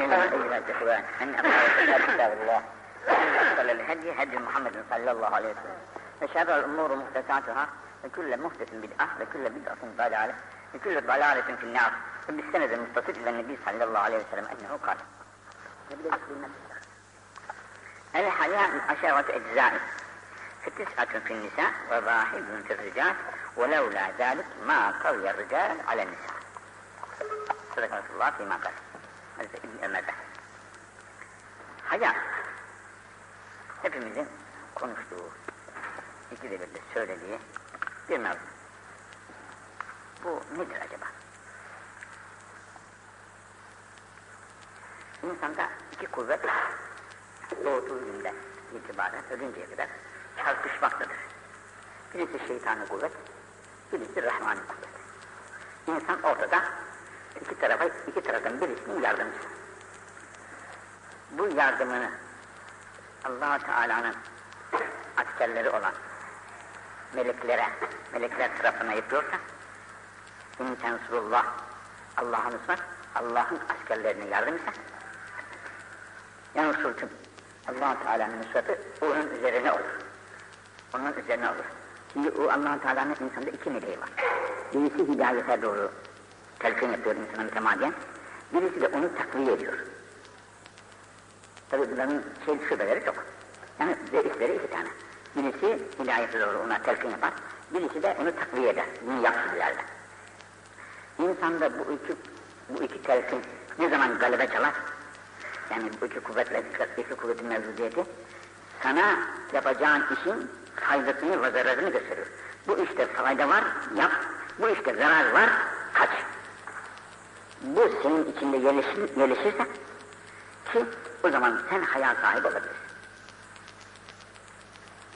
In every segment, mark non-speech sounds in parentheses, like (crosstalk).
أيها الإخوان أن كتاب الله أفضل الهدي هدي محمد صلى الله عليه وسلم وشر الأمور محدثاتها وكل محدث بدعة وكل بدعة ضلالة وكل ضلالة في النار وبالسند المتصل إلى النبي صلى الله عليه وسلم أنه قال الحياة عشرة أجزاء فتسعة في النساء وواحد في الرجال ولولا ذلك ما قوي الرجال على النساء صدق الله فيما قال Hazreti İbn Ömer'de. Hayat, hepimizin konuştuğu, iki de söylediği bir mevzu. Bu nedir acaba? İnsanda iki kuvvet doğduğu günden itibaren ölünceye kadar çarpışmaktadır. Birisi şeytani kuvvet, birisi rahmani kuvvet. İnsan ortada iki tarafa, iki tarafın birisinin yardımcısı. Bu yardımını allah Teala'nın askerleri olan meleklere, melekler tarafına yapıyorsa in tensurullah Allah'ın ısrar, Allah'ın askerlerine yardım ise yansurkum allah Teala'nın nusratı onun üzerine olur. Onun üzerine olur. Şimdi o allah Teala'nın insanda iki meleği var. Birisi hidayete doğru telkin yapıyor insana mütemadiyen. Birisi de onu takviye ediyor. Tabi bunların şey şubeleri çok. Yani reisleri iki tane. Birisi hidayete doğru ona telkin yapar. Birisi de onu takviye eder. Bunu yap yerler. İnsanda bu iki, bu iki telkin ne zaman galebe çalar? Yani bu iki kuvvetle, iki kuvvetin mevcudiyeti sana yapacağın işin faydasını ve zararını gösteriyor. Bu işte fayda var, yap. Bu işte zarar var, kaç bu senin içinde yerleşir, yerleşirse ki o zaman sen hayal sahibi olabilirsin.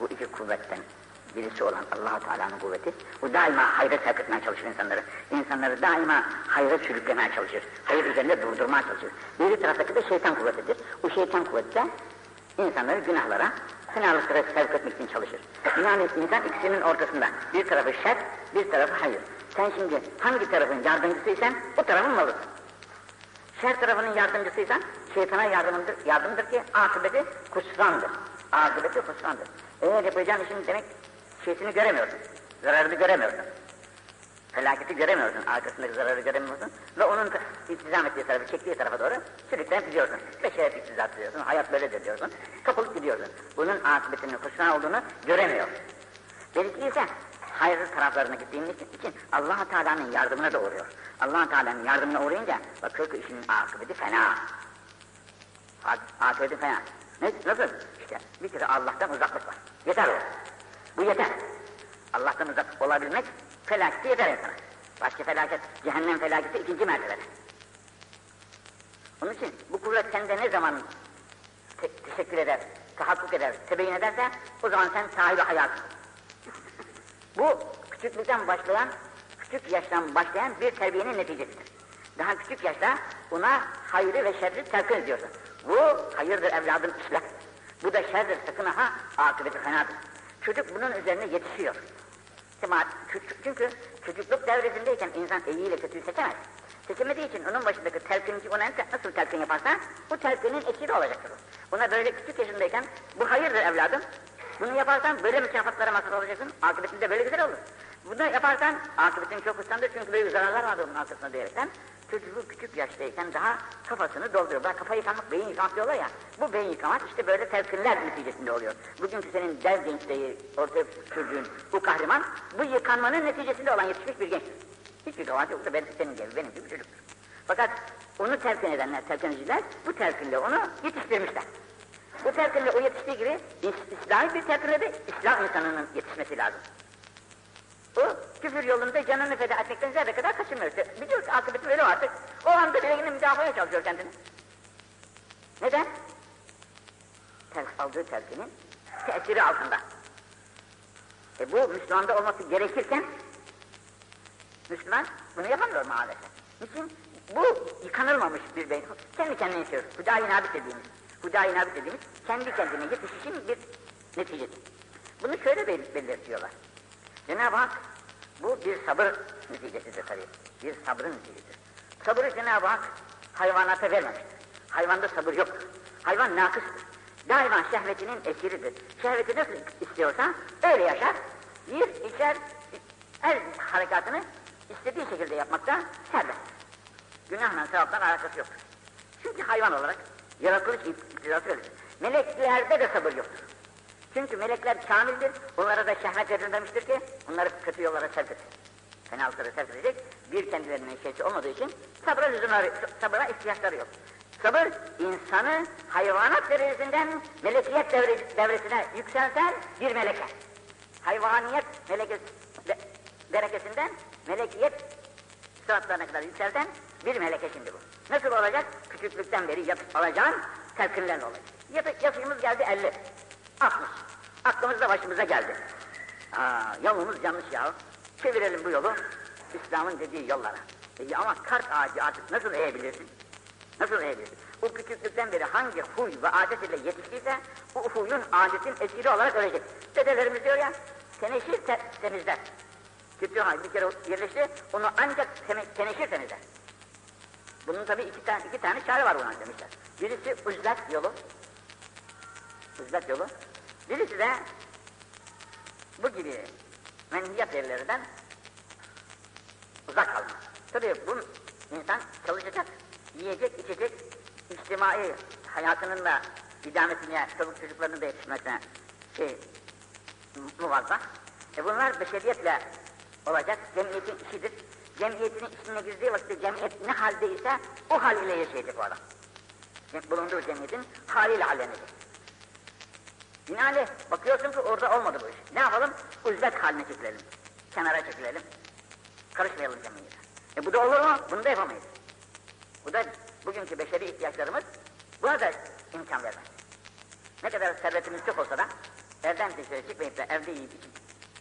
Bu iki kuvvetten birisi olan allah Teala'nın kuvveti, bu daima hayra sevk etmeye çalışır insanları. İnsanları daima hayra sürüklemeye çalışır. Hayır üzerinde durdurmaya çalışır. Bir taraftaki de şeytan kuvvetidir. O şeytan kuvvette insanları günahlara, fenalıklara sevk etmek için çalışır. Yani insan ikisinin ortasında. Bir tarafı şer, bir tarafı hayır. Sen şimdi hangi tarafın yardımcısıysan o tarafın malısın. Şer tarafının yardımcısıysan şeytana yardımdır, yardımdır ki akıbeti kusrandır. Akıbeti kusrandır. Eğer yapacağın işin demek şeysini göremiyorsun. Zararını göremiyorsun. Felaketi göremiyorsun. Arkasındaki zararı göremiyorsun. Ve onun iltizam ettiği tarafı, çektiği tarafa doğru sürüklenip gidiyorsun. Beşeret iktizat diyorsun. Hayat böyledir diyorsun. Kapılıp gidiyorsun. Bunun akıbetinin kusran olduğunu göremiyor. Belki ise hayırlı taraflarına gittiğimiz için allah Teala'nın yardımına da uğruyor. allah Teala'nın yardımına uğrayınca bakıyor ki işin akıbeti fena. Akıbeti fena. Ne, nasıl? İşte bir kere Allah'tan uzaklık var. Yeter o. Bu yeter. Allah'tan uzak olabilmek felaketi yeter insana. Başka felaket, cehennem felaketi ikinci mertebede. Onun için bu kuvvet sende ne zaman te teşekkür eder, tahakkuk eder, tebeyin ederse o zaman sen sahibi hayatın. Bu küçüklükten başlayan, küçük yaştan başlayan bir terbiyenin neticesidir. Daha küçük yaşta ona hayrı ve şerri telkin ediyorsun. Bu hayırdır evladım işler. Bu da şerdir sakın ha akıbeti fenadır. Çocuk bunun üzerine yetişiyor. Çünkü çocukluk devresindeyken insan iyiyle kötüyü seçemez. Seçemediği için onun başındaki telkinci ona nasıl telkin yaparsa bu telkinin esiri olacaktır. Ona böyle küçük yaşındayken bu hayırdır evladım, bunu yaparsan böyle mükafatlara mazhar olacaksın, akıbetin de böyle güzel olur. Bunu yaparsan akıbetin çok ıslandır çünkü böyle zararlar vardır bunun arkasında diyerekten çocuğu küçük yaştayken daha kafasını dolduruyor. Bak kafayı yıkamak, beyin yıkamak diyorlar ya. Bu beyin yıkamak işte böyle telkinler neticesinde oluyor. Bugünkü senin dev gençliği, ortaya çocuğun, bu kahraman, bu yıkanmanın neticesinde olan yetişmiş bir genç. Hiçbir kavati yoksa ben, senin gibi, benim gibi çocuktur. Fakat onu telkin edenler, telkinciler bu telkinle onu yetiştirmişler. Bu telkinle o yetiştiği gibi İslami bir telkinle de İslam insanının yetişmesi lazım. O küfür yolunda canını feda etmekten zerre kadar kaçınmıyor. Biliyor ki akıbeti böyle artık. O anda bile yine müdafaya çalışıyor kendini. Neden? Telk aldığı telkinin tesiri altında. E bu Müslümanda olması gerekirken Müslüman bunu yapamıyor maalesef. Niçin? Bu yıkanılmamış bir beyin. Kendi kendine yaşıyor. Hüdayi nabit dediğimiz. Hüdayi nabit dediğimiz kendi kendine yetişişin bir neticesi. Bunu şöyle belirtiyorlar. Cenab-ı Hak bu bir sabır neticesidir tabii. Bir sabrın neticesidir. Sabırı Cenab-ı Hak hayvanata vermemiştir. Hayvanda sabır yoktur. Hayvan nakıstır. Daima şehvetinin esiridir. Şehveti nasıl istiyorsa öyle yaşar. Yer, içer, her harekatını istediği şekilde yapmakta serbest. Günahla sevaptan alakası yoktur. Çünkü hayvan olarak yaratılış öyledir. Meleklerde de sabır yoktur. Çünkü melekler kamildir, onlara da şehvet verilmemiştir ki onları kötü yollara sevk etsin. Fenalıklara sevk edecek bir kendilerinin şeysi olmadığı için sabra lüzumları, sabıra ihtiyaçları yok. Sabır insanı hayvanat derecesinden melekiyet devre, devresine yükselten bir meleke. Hayvaniyet meleke, de, derekesinden melekiyet sıratlarına kadar yükselten bir meleke şimdi bu. Nasıl olacak? Küçüklükten beri yap, alacağın telkinlerle olacak. Yaş, yaşımız geldi 50, 60. Aklımız da başımıza geldi. Aa, yolumuz yanlış ya. Çevirelim bu yolu İslam'ın dediği yollara. E, ama kart ağacı artık nasıl eğebilirsin? Nasıl eğebilirsin? O küçüklükten beri hangi huy ve adet ile yetiştiyse o huyun adetin esiri olarak ölecek. Dedelerimiz diyor ya, teneşir te temizler. Kötü hal bir kere yerleşti, onu ancak teme teneşir temizler. Bunun tabi iki tane, iki tane çare var buna demişler. Birisi uzlat yolu, uzlat yolu. Birisi de bu gibi menhiyat yerlerinden uzak kalmak. Tabii bu insan çalışacak, yiyecek, içecek, içtimai hayatının da idamesine, çocuk çocuklarının da yetişmesine şey, muvazzaf. E bunlar beşeriyetle olacak, cemiyetin işidir. Cemiyetin içine girdiği vakitte cemiyet ne haldeyse o hal ile yaşayacak o adam. Bulunduğu cemiyetin haliyle hallenecek. Binaenaleyh bakıyorsun ki orada olmadı bu iş. Ne yapalım? Uzvet haline çekilelim. Kenara çekilelim. Karışmayalım cemiyete. E bu da olur mu? Bunu da yapamayız. Bu da bugünkü beşeri ihtiyaçlarımız buna da imkan vermez. Ne kadar servetimiz çok olsa da evden dışarı çıkmayıp da evde yiyip içip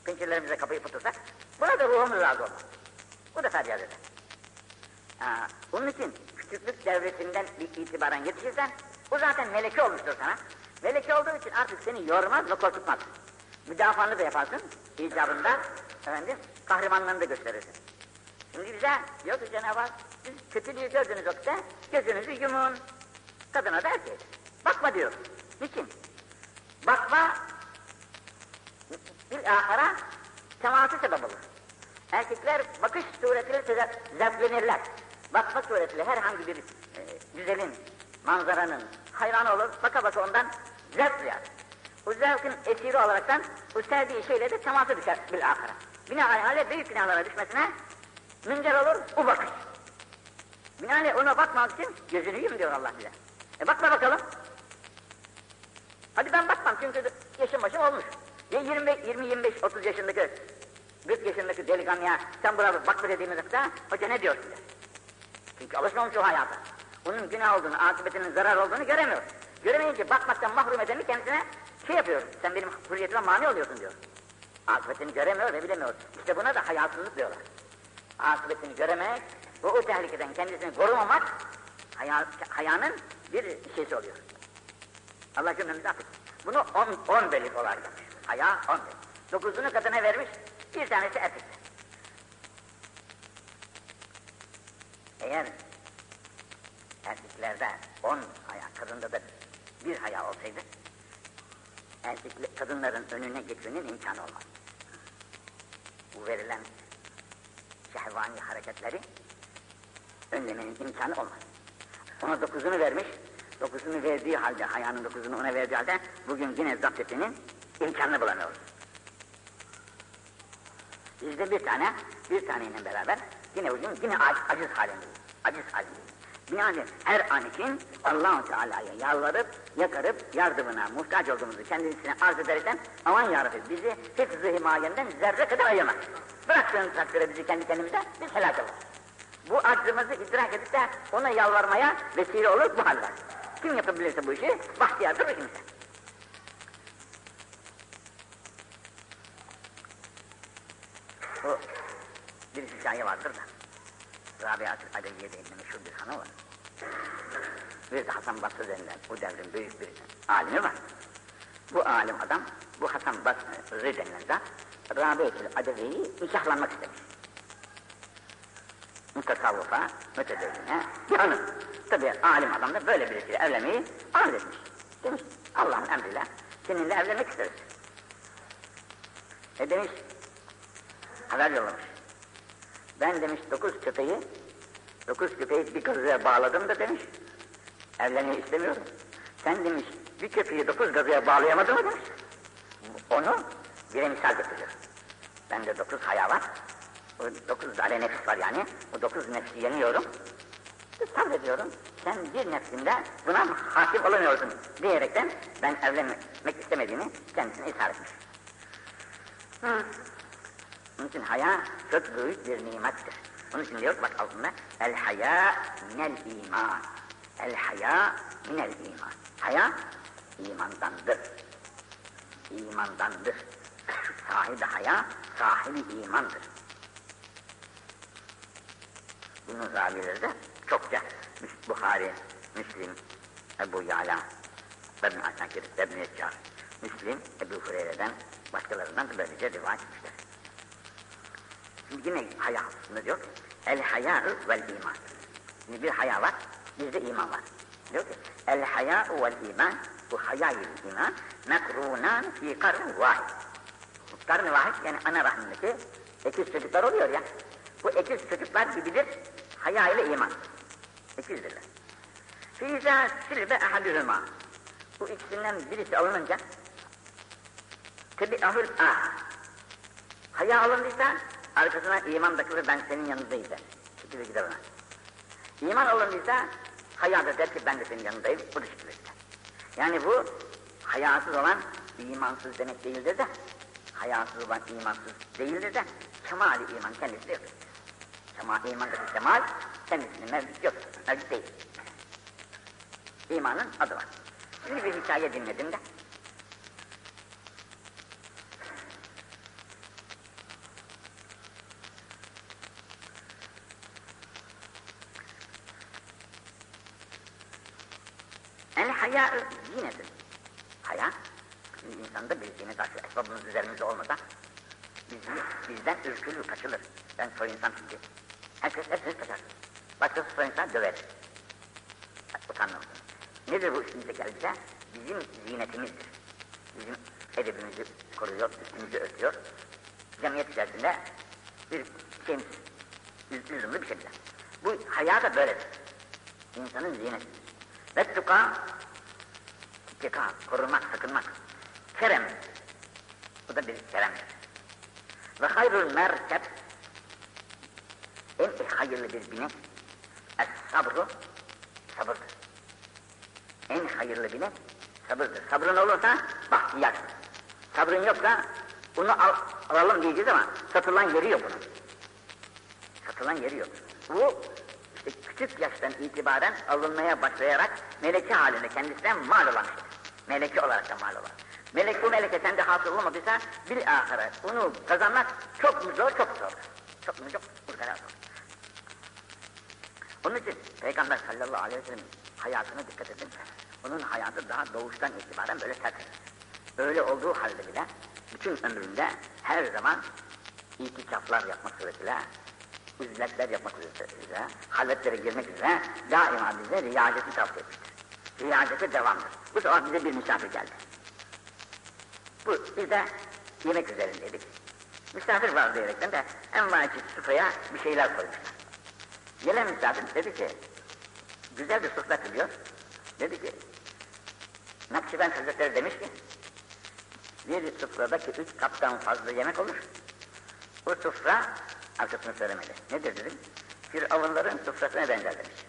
pençelerimize kapıyı tutursak buna da ruhumuz razı olmaz. Bu da eder. Aa, onun için küçüklük devresinden itibaren yetişirsen bu zaten meleke olmuştur sana. Meleke olduğu için artık seni yormaz ve korkutmaz. Müdafaanı da yaparsın icabında efendim kahramanlığını da gösterirsin. Şimdi bize diyor ki Cenab-ı Hak siz kötülüğü gördüğünüz vakitte gözünüzü yumun. Kadına da erkeğe. Bakma diyor. Niçin? Bakma bir ahara teması sebep olur. Erkekler bakış suretiyle zevklenirler. Bakma suretiyle herhangi bir e, güzelin, manzaranın hayranı olur, baka baka ondan zevk duyar. O zevkin esiri olaraktan bu sevdiği şeyle de teması düşer bir ahara. Binaenaleyh büyük günahlara düşmesine müncer olur bu bakış. Binaenaleyh ona bakmak için gözünü yum diyor Allah bize. E bakma bakalım. Hadi ben bakmam çünkü yaşım başım olmuş. Ya 20-25-30 yaşındaki 40 yaşındaki delikanlıya sen buna bakma dediğimiz vakit hoca ne diyorsun der. Çünkü alışmamış o hayata. Bunun günah olduğunu, akıbetinin zarar olduğunu göremiyor. Göremeyince bakmaktan mahrum edeni kendisine şey yapıyor. Sen benim hürriyetime mani oluyorsun diyor. Akıbetini göremiyor ve bilemiyor. İşte buna da hayasızlık diyorlar. Akıbetini göremek ve o tehlikeden kendisini korumamak haya, hayanın bir şeysi oluyor. Allah cümlemizi affetsin. Bunu on, on belik olarak yapmış. Haya on belik. Dokuzunu kadına vermiş, bir tanesi erkekte. Eğer erkeklerde on haya, kadında da bir haya olsaydı, erkekli, kadınların önüne geçmenin imkanı olmaz. Bu verilen şehvani hareketleri önlemenin imkanı olmaz. Ona dokuzunu vermiş, dokuzunu verdiği halde, hayanın dokuzunu ona verdiği halde bugün yine zapt etmenin imkanını bulamıyoruz. Bizde bir tane, bir taneyle beraber yine bugün yine aciz halindeyiz. Aciz halindeyiz. Yani her an için allah Teala'ya yalvarıp, yakarıp, yardımına muhtaç olduğumuzu kendisine arz ederken aman yarabbi bizi hıfzı himayenden zerre kadar ayırma. Bıraktığın takdirde bizi kendi kendimize biz helak oluruz. Bu aczımızı idrak edip de ona yalvarmaya vesile olur bu haller. Kim yapabilirse bu işi bahtiyardır o kimse. O bir hikaye vardır da. Rabia-ı Aleviye de meşhur bir hanı var. Bir de Hasan Basri denilen bu devrin büyük bir alimi var. Bu alim adam, bu Hasan Basri denilen zat, Rabia-ı Aleviye'yi nikahlanmak istemiş. Mutasavvufa, mütedevvine bir hanım. tabi alim adam da böyle birisiyle evlenmeyi arz etmiş. Demiş Allah'ın emriyle seninle evlenmek isteriz. E demiş haber yollamış. Ben demiş dokuz köpeği dokuz köpeği bir kızıya bağladım da demiş evlenmeyi istemiyorum. Sen demiş bir köpeği dokuz gazıya bağlayamadın mı demiş. Onu bire misal getiriyor. Bende dokuz haya var. O dokuz tane nefis var yani. O dokuz nefsi yeniyorum. Sabrediyorum. Sen bir nefsinde buna hakim olamıyorsun diyerekten ben evlenmek istemediğini kendisine ishar etmiş. Hı. Onun için haya çok büyük bir nimettir. Onun için diyor bak altında el haya minel iman. El haya minel iman. Haya imandandır. İmandandır. (laughs) Sahibi haya sahibi imandır. Bunun ravileri de çokça Buhari, Müslim, Ebu Yala, İbn Asakir, Yeccar, Müslim, Ebu Hureyre'den başkalarından da böylece rivayet etmişler. Yine haya hususunda diyor el haya'u vel iman. Şimdi bir haya var, bizde iman var. Diyor ki, el haya'u vel iman, bu haya ile iman, mekrunan fi karn vahid. Karn vahid yani ana rahmindeki ekiz çocuklar oluyor ya. Bu ekiz çocuklar gibidir, haya ile iman. İkizdirler. Fîzâ silbe ehadühüma. Bu ikisinden birisi alınınca tebi'ahül ah. Haya alındıysa arkasına iman takılır ben senin yanındayım der. Çekilir gider ona. İman alındıysa haya da der ki ben de senin yanındayım. Bu da çekilir gider. Yani bu hayasız olan imansız demek değildir de hayasız olan imansız değildir de kemal iman kendisi yoktur. Kemal imandaki kemal kendisinin mevcut yok. Mevcut değil. İmanın adı var. Şimdi bir hikaye dinledim de. El haya zinedir. Haya, insanda bir zine taşı. Esbabımız üzerimizde olmasa bizi, bizden ürkülür, kaçılır. Ben soy insan çünkü. Herkes hepsini taşar. Başkası soy insan döver. Utanmamışsın. Nedir bu üstümüzdeki elbise? Bizim zinetimizdir. Bizim edebimizi koruyor, üstümüzü örtüyor. Cemiyet içerisinde bir şeyimiz, lüzumlu bir şeydir. Bu haya da böyledir. İnsanın zinetidir. Ve tuka, ittika, korunmak, sakınmak. Kerem, bu da bir keremdir. Ve hayrul merkep, en hayırlı bir binek, es sabru, sabırdır. En hayırlı binek sabırdır. Sabrın olursa bahtiyar. Sabrın yoksa bunu al, alalım diyeceğiz ama satılan yeri yok bunun. Satılan yeri yok. Bu küçük yaştan itibaren alınmaya başlayarak meleke halinde kendisinden mal olan şey. Meleke olarak da mal olan. Melek bu meleke sende hasıl olmadıysa bir ahire bunu kazanmak çok mu zor çok zor. Çok mu çok bu kadar zor. Onun için Peygamber sallallahu aleyhi ve sellem hayatına dikkat edin. Onun hayatı daha doğuştan itibaren böyle sert. Öyle olduğu halde bile bütün ömründe her zaman itikaflar yapmak suretiyle, üzletler yapmak suretiyle, halvetlere girmek üzere daima bize riyazeti tavsiye etmiştir. Riyazete devamdır. Bu sabah bize bir misafir geldi. Bu, biz de yemek üzerindeydik. Misafir var diyerekten de envai çeşit sofraya bir şeyler koymuşlar. Gelen misafir dedi ki, güzel bir sofra kılıyor. Dedi ki, Nakşibend Hazretleri demiş ki, bir sofradaki üç kaptan fazla yemek olur. Bu sofra, arkasını söylemedi. Nedir dedim? Firavunların sofrasına benzer demiş.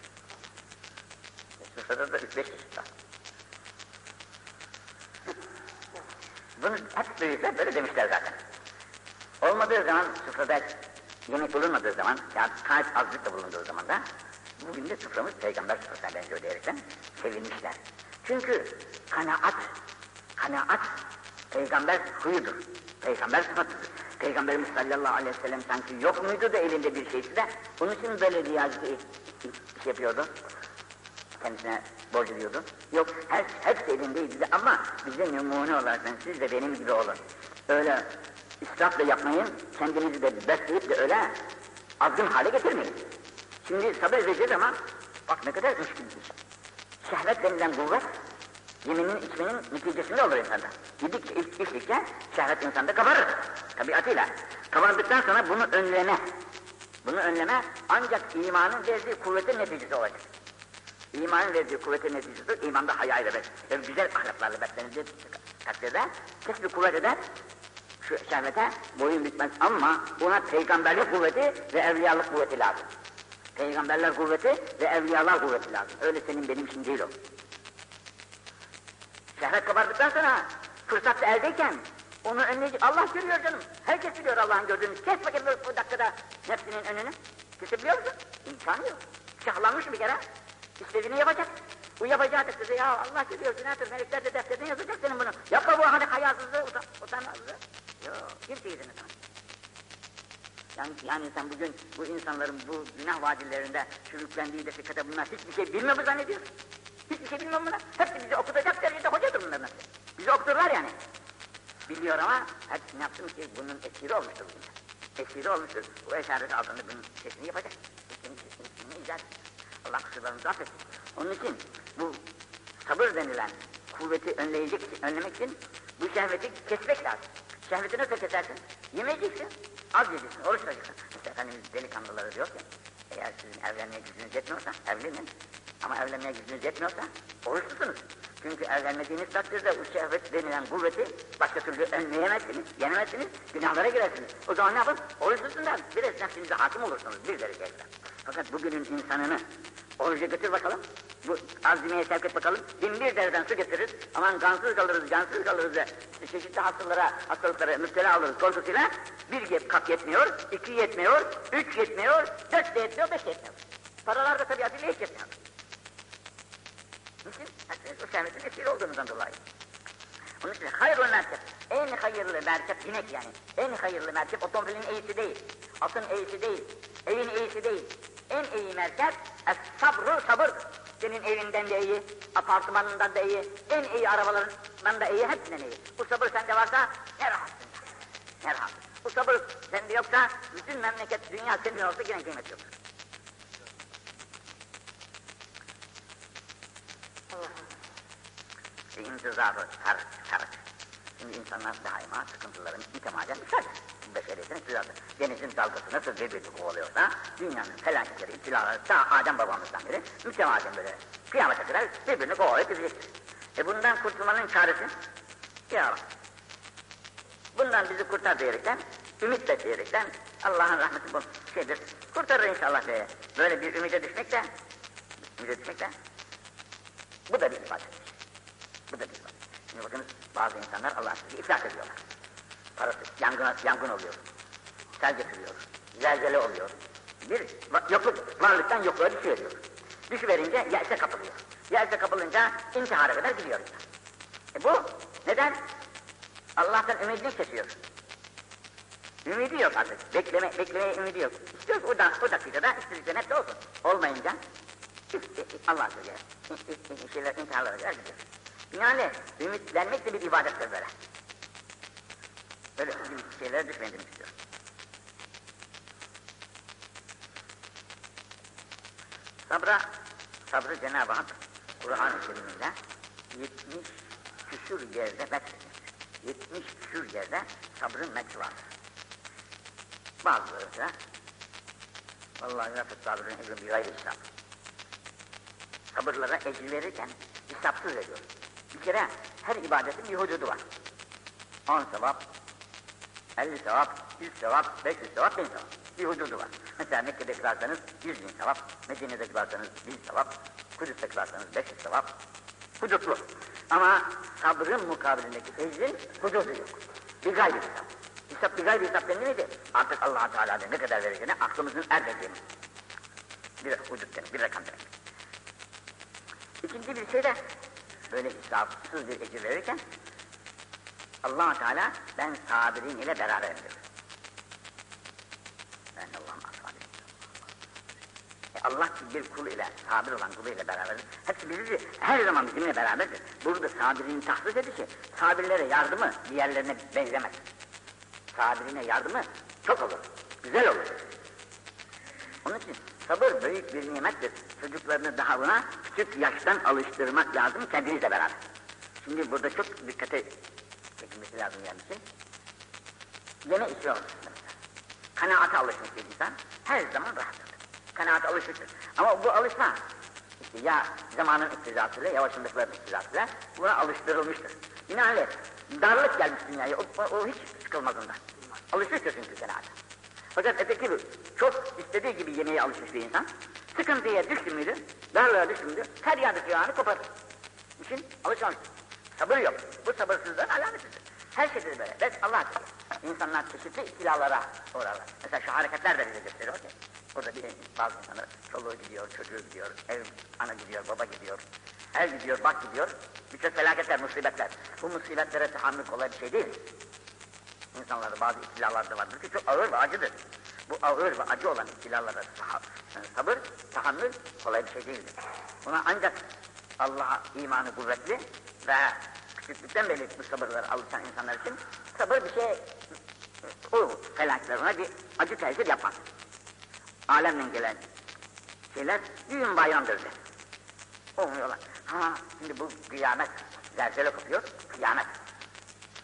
E, sofrada da üç beş çeşit var. Bunu hep büyükler böyle demişler zaten. Olmadığı zaman sofrada yemek bulunmadığı zaman, ya kalp azlıkla bulunduğu zaman da bugün de soframız peygamber sofrasına benziyor diyerekten sevinmişler. Çünkü kanaat, kanaat peygamber huyudur. Peygamber sıfatıdır. Peygamberimiz sallallahu aleyhi ve sellem sanki yok muydu da elinde bir şeysi de bunun için böyle riyazı iş yapıyordu. Kendisine borcu diyordu. Yok, her, hepsi elindeydi de ama bize numune olarak siz de benim gibi olun. Öyle israfla yapmayın, kendinizi de besleyip de öyle azgın hale getirmeyin. Şimdi sabır edeceğiz ama Bak ne kadar müşkül bir iş. Şehvet denilen kuvvet, yeminin içmenin neticesinde olur insanda. Yedikçe, iç, içtikçe şehvet insanda kabarır. Tabiatıyla. Kabardıktan sonra bunu önleme, bunu önleme ancak imanın verdiği kuvvetin neticesi olacak. İmanın verdiği kuvvetin neticesi imanda haya ile ve güzel ahlaklarla beslenildiği takdirde kesbi kuvvet eder, şu şehvete boyun bitmez ama buna peygamberlik kuvveti ve evliyalık kuvveti lazım. Peygamberler kuvveti ve evliyalar kuvveti lazım. Öyle senin benim için değil o. Şehvet kabardıktan sonra fırsat eldeyken onu önleyici Allah görüyor canım. Herkes biliyor Allah'ın gördüğünü. Kes bakayım bu dakikada nefsinin önünü. Kesebiliyor musun? İmkanı yok. Şahlanmış bir kere. İstediğini yapacak. Bu yapacağı takdirde ya Allah görüyor günahtır. Melekler de defterden yazacak senin bunu. Yapma bu hani hayasızlığı, utan, utanmazlığı. Yok, kimse izin etmez. Yani, yani sen bugün bu insanların bu günah vadilerinde sürüklendiği de fikirde bunlar hiçbir şey bilmiyor mu zannediyorsun? Hiçbir şey bilmiyor bunlar. Hepsi bizi okutacak derecede hocadır bunların hepsi. Bizi okuturlar yani. Biliyor ama hepsi ne yaptım ki bunun esiri olmuştur bugün. Esiri olmuştur. Bu eşaret altında bunun sesini yapacak. Sesini, sesini, sesini icat edecek. Allah kusurlarımızı affetsin. Onun için bu sabır denilen kuvveti önleyecek, önlemek için bu şehveti kesmek lazım. Şehveti nasıl kesersin? Yemeyeceksin, az yiyeceksin, oruç tutacaksın. İşte Efendimiz delikanlıları diyor ki, eğer sizin evlenmeye gücünüz yetmiyorsa evlenin. Ama evlenmeye gücünüz yetmiyorsa oruç tutunuz. Çünkü evlenmediğiniz takdirde bu şehvet denilen kuvveti başka türlü önleyemezsiniz, yenemezsiniz, günahlara girersiniz. O zaman ne yapın? Oruç tutun da biraz nefsinize hakim olursunuz bir derece kadar. Fakat bugünün insanını oruca götür bakalım, bu azimeye sevk et bakalım, bin bir dereden su getiririz, aman kansız kalırız, cansız kalırız da çeşitli hastalara, hastalıklara müptela oluruz korkusuyla bir kap yetmiyor, iki yetmiyor, üç yetmiyor, dört de yetmiyor, beş de yetmiyor. Paralar da tabii adıyla hiç yetmiyor. Niçin? O şehvetin esiri olduğunuzdan dolayı. Onun için hayırlı merkep, en hayırlı merkep binek yani. En hayırlı merkep otomobilin eğisi değil, atın eğisi değil, evin eğisi değil. En iyi merkep es sabru sabır. Senin evinden de iyi, apartmanından da iyi, en iyi arabalarından da iyi, hepsinden iyi. Bu sabır sende varsa ne rahatsın. Ne rahat. Bu sabır sende yoksa bütün memleket, dünya senin olsa yine kıymet yok. İntizarı sarık, sarık. Şimdi insanlar daima sıkıntıların mütemadiyen düşer. Beşeriyetin iktidası. Denizin dalgası nasıl birbirini kovalıyorsa, dünyanın felaketleri, istilaları ta Adem babamızdan beri mütemadiyen böyle kıyamete kadar birbirini kovalayıp gidecektir. E bundan kurtulmanın çaresi, ya bundan bizi kurtar diyerekten, ümit besleyerekten, Allah'ın rahmeti bu şeydir, kurtarır inşallah diye. Böyle bir ümide düşmek de, ümide düşmek de, bu da bir ibadettir. Bu da bir ibadettir. Şimdi bakınız bazı insanlar Allah'ın sizi iflas ediyorlar. Parası, yangın, yangın oluyor, sel getiriyor, zelzele oluyor. Bir yokluk, varlıktan yokluğa düşüveriyor. Düşüverince yelse kapılıyor. Yelse kapılınca intihara kadar gidiyor insan. E bu neden? Allah'tan ümidini kesiyor. Ümidi yok artık. Bekleme, beklemeye ümidi yok. İstiyor ki o, da, o dakikada istedikleri hepsi olsun. Olmayınca Allah söylüyor. Şeyler intiharlara kadar gidiyor. Yani ümitlenmek de bir ibadettir böyle. Böyle şeylere düşmedim istiyor. Sabra, sabrı Cenab-ı Hak Kur'an-ı Kerim'inde 70 küsur yerde methetmiş. 70 küsur yerde sabrın metri var. Bazıları da Vallahi nefes sabrın ebrin bir gayri hesap. Sabırlara ecir verirken hesapsız veriyor. Bir kere her ibadetin bir hududu var. 10 sevap, 50 sevap, 100 sevap, 500 sevap, 1000 sevap. Bir hududu var. Mesela Mekke'de kılarsanız 100 bin sevap, Medine'de kılarsanız 1000 sevap, Kudüs'te kılarsanız 500 sevap. Hudutlu. Ama sabrın mukabilindeki ecrin hududu yok. Bir gayri hesap. Hesap bir gayri hesap denir miydi? Artık allah Teala'da ne kadar vereceğine aklımızın ermediğini. Bir hudut demek, bir rakam demek. İkinci bir şey de böyle hesapsız bir ecir verirken allah Teala ben sabirin ile beraberim diyor. Ben Allah'ım sabirin. E Allah bir kul ile, sabir olan kulu ile beraberdir. Hepsi bizi her zaman bizimle beraberdir. Burada sabirin tahsis edişi, sabirlere yardımı diğerlerine benzemez. Sabirine yardımı çok olur, güzel olur. Onun için Sabır büyük bir nimettir. Çocuklarını daha buna küçük yaştan alıştırmak lazım kendinizle beraber. Şimdi burada çok dikkate çekilmesi lazım yani şey. Yeme içiyor. Kanaate alışmış bir insan her zaman rahattır. Kanaate alışmıştır. Ama bu alışma işte ya zamanın iktizasıyla, yavaşındıkların iktizasıyla buna alıştırılmıştır. Binaenaleyh darlık gelmiş dünyaya, o, o, o hiç sıkılmaz ondan. Alışmıştır çünkü kanaate. Fakat öteki bir, çok istediği gibi yemeğe alışmış bir insan, sıkıntıya düştü müydü, darlığa düştü müydü, feryadı kıyağını koparır. İşin alışmamış. Sabır yok. Bu sabırsızlığın alametidir. Her şeydir böyle. Ben Allah bilir. İnsanlar çeşitli istilalara uğrarlar. Mesela şu hareketler de bize gösteriyor ki. Burada bir bazı insanlar çoluğu gidiyor, çocuğu gidiyor, ev ana gidiyor, baba gidiyor, ev gidiyor, bak gidiyor. Birçok felaketler, musibetler. Bu musibetlere tahammül kolay bir şey değil. İnsanlarda bazı istilalar da vardır ki çok ağır ve acıdır. Bu ağır ve acı olan istilalara yani sabır, tahammül kolay bir şey değildir. Buna ancak Allah'a imanı kuvvetli ve küçüklükten beri bu sabırlara alışan insanlar için sabır bir şey o felaklarına bir acı tesir yapmaz. Alemden gelen şeyler düğün bayramdır der. Olmuyorlar. Ha şimdi bu kıyamet, zelzele kopuyor, kıyamet.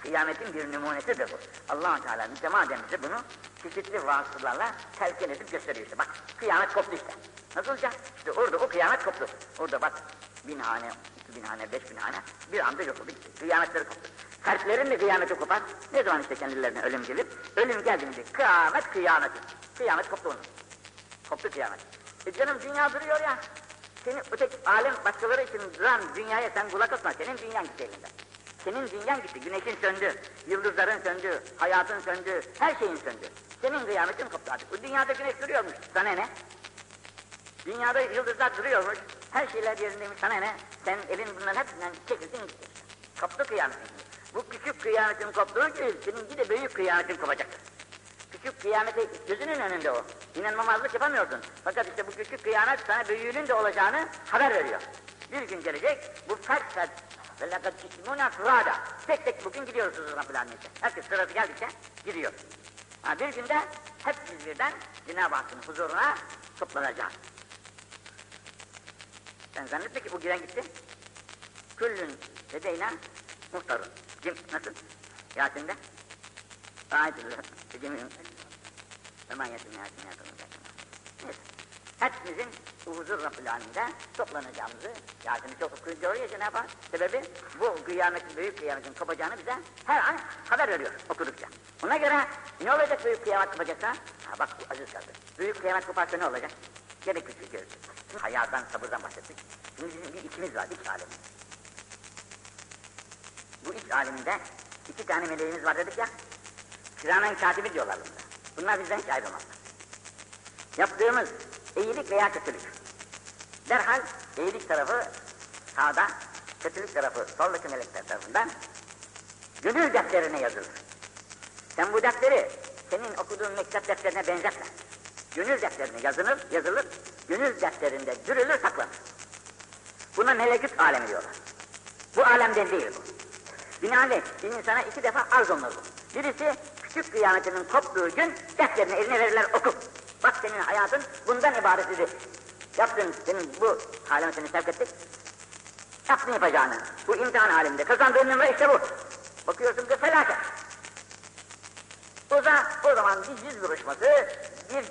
Kıyametin bir numunesidir bu. allah Teala mütemadiyen bize bunu çeşitli vasıtalarla telkin edip gösteriyor işte. Bak kıyamet koptu işte. Nasıl olacak? İşte orada o kıyamet koptu. Orada bak bin hane, iki bin hane, beş bin hane bir anda yok oldu. Kıyametleri koptu. Kalplerin de kıyameti kopar. Ne zaman işte kendilerine ölüm gelir? Ölüm geldiğinde kıyamet kıyameti. Kıyamet koptu onun. Koptu kıyamet. E canım dünya duruyor ya. Seni öteki alem başkaları için duran dünyaya sen kulak asma. Senin dünyan gitti elinden. Senin dünyan gitti. Güneşin söndü, yıldızların söndü, hayatın söndü, her şeyin söndü. Senin kıyametin koptu artık. Bu dünyada güneş duruyormuş. Sana ne? Dünyada yıldızlar duruyormuş. Her şeyler yerindeymiş. Sana ne? Sen elin bunların hepsinden çekildin gitti. Koptu kıyametin. Bu küçük kıyametin koptuğu gibi seninki de büyük kıyametin kopacaktır. Küçük kıyamete gözünün önünde o. İnanmamazlık yapamıyorsun. Fakat işte bu küçük kıyamet sana büyüğünün de olacağını haber veriyor. Bir gün gelecek, bu fert fert ve lekad cismuna fırada. Tek tek bugün gidiyoruz huzuruna filan neyse. Herkes sırası geldikçe gidiyor. Ha, bir günde hepimiz birden Cenab-ı Hakk'ın huzuruna toplanacağız. Sen zannetme ki bu giren gitti. Küllün dedeyna muhtarın. Kim, nasıl? Yasin'de? Ayetullah, cemiyun. Hemen yetim yasin yakınında. Hepimizin huzur Rabbül Alem'de toplanacağımızı, Yasin'i çok okuyunca oraya Cenab-ı Hak, sebebi bu kıyametin, büyük kıyametin kopacağını bize her an haber veriyor okudukça. Ona göre ne olacak büyük kıyamet kopacaksa? Ha bak bu aziz kaldı. Büyük kıyamet koparsa ne olacak? Gene küçük görürsün. Hayattan, sabırdan bahsettik. Şimdi bizim bir içimiz var, iç alemi. Bu iç aleminde iki tane meleğimiz var dedik ya, kiramen katibi diyorlar bunlar. Bunlar bizden hiç ayrılmazlar. Yaptığımız iyilik veya kötülük. Derhal iyilik tarafı sağda, kötülük tarafı soldaki melekler tarafından gönül defterine yazılır. Sen bu defteri senin okuduğun mektep defterine benzetme. Gönül defterine yazılır, yazılır, gönül defterinde dürülür, saklanır. Buna melekut alemi diyorlar. Bu alemden değil bu. Binaenaleyh bir insana iki defa arz olunur bu. Birisi küçük kıyametinin koptuğu gün defterini eline verirler oku. Bak senin hayatın bundan ibaret idi. Yaptın senin bu aleme seni sevk ettik. Yaptın yapacağını. Bu imtihan halinde kazandığın numara işte bu. Bakıyorsun ki felaket. O zaman, o zaman bir yüz vuruşması, bir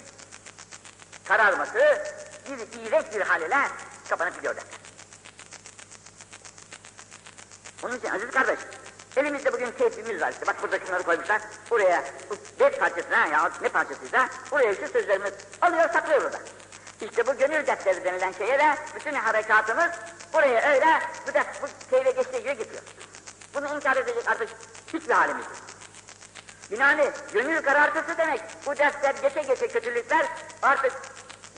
kararması, bir iğrenç bir hal ile kapanıp gidiyor. Onun için aziz kardeş, elimizde bugün teypimiz var işte, bak burada şunları koymuşlar, buraya bu beş parçasına ya ne parçasıysa, buraya şu sözlerimiz alıyor saklıyor burada. İşte bu gönül defteri denilen şeye de bütün harekatımız buraya öyle bu, def, bu teyve geçtiği gibi gidiyor. Bunu inkar edecek artık hiçbir halimiz yok. Binaenaleyh gönül karartısı demek, bu defter geçe geçe kötülükler artık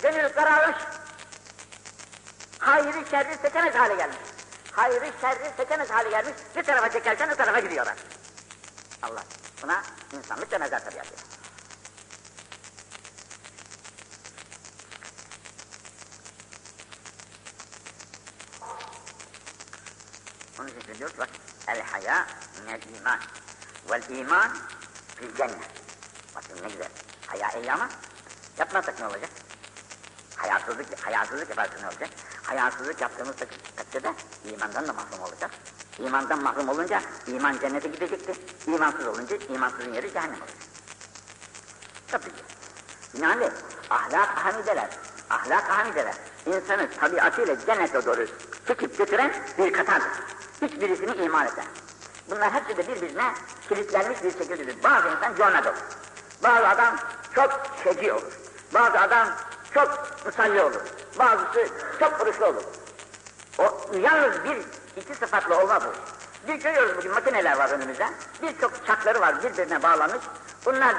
gönül kararmış, hayrı şerri seçemez hale gelmiş hayrı şerri seçemez hale gelmiş, bir tarafa çekersen o tarafa gidiyorlar. Allah buna insanlık demezler tabiatı. Onun için diyor ki bak, el haya minel iman, vel iman fil cennet. Bakın ne güzel, haya iyi ama yapmazsak ne olacak? hayasızlık, hayasızlık yaparsa ne olacak? Hayasızlık yaptığımız takdirde imandan da mahrum olacak. İmandan mahrum olunca iman cennete gidecekti. İmansız olunca imansızın yeri cehennem olacak. Tabii ki. Binaenaleyh ahlak hamideler, ahlak hamideler insanı tabiatıyla cennete doğru çekip götüren bir katardır. Hiçbirisini iman eder. Bunlar hepsi de birbirine kilitlenmiş bir şekildedir. Bazı insan cömert olur. Bazı adam çok şeci olur. Bazı adam çok musalli olur. Bazısı çok oruçlu olur. O yalnız bir iki sıfatla olma bu. Bir görüyoruz bugün makineler var önümüzde. Birçok çakları var birbirine bağlanmış. Bunlar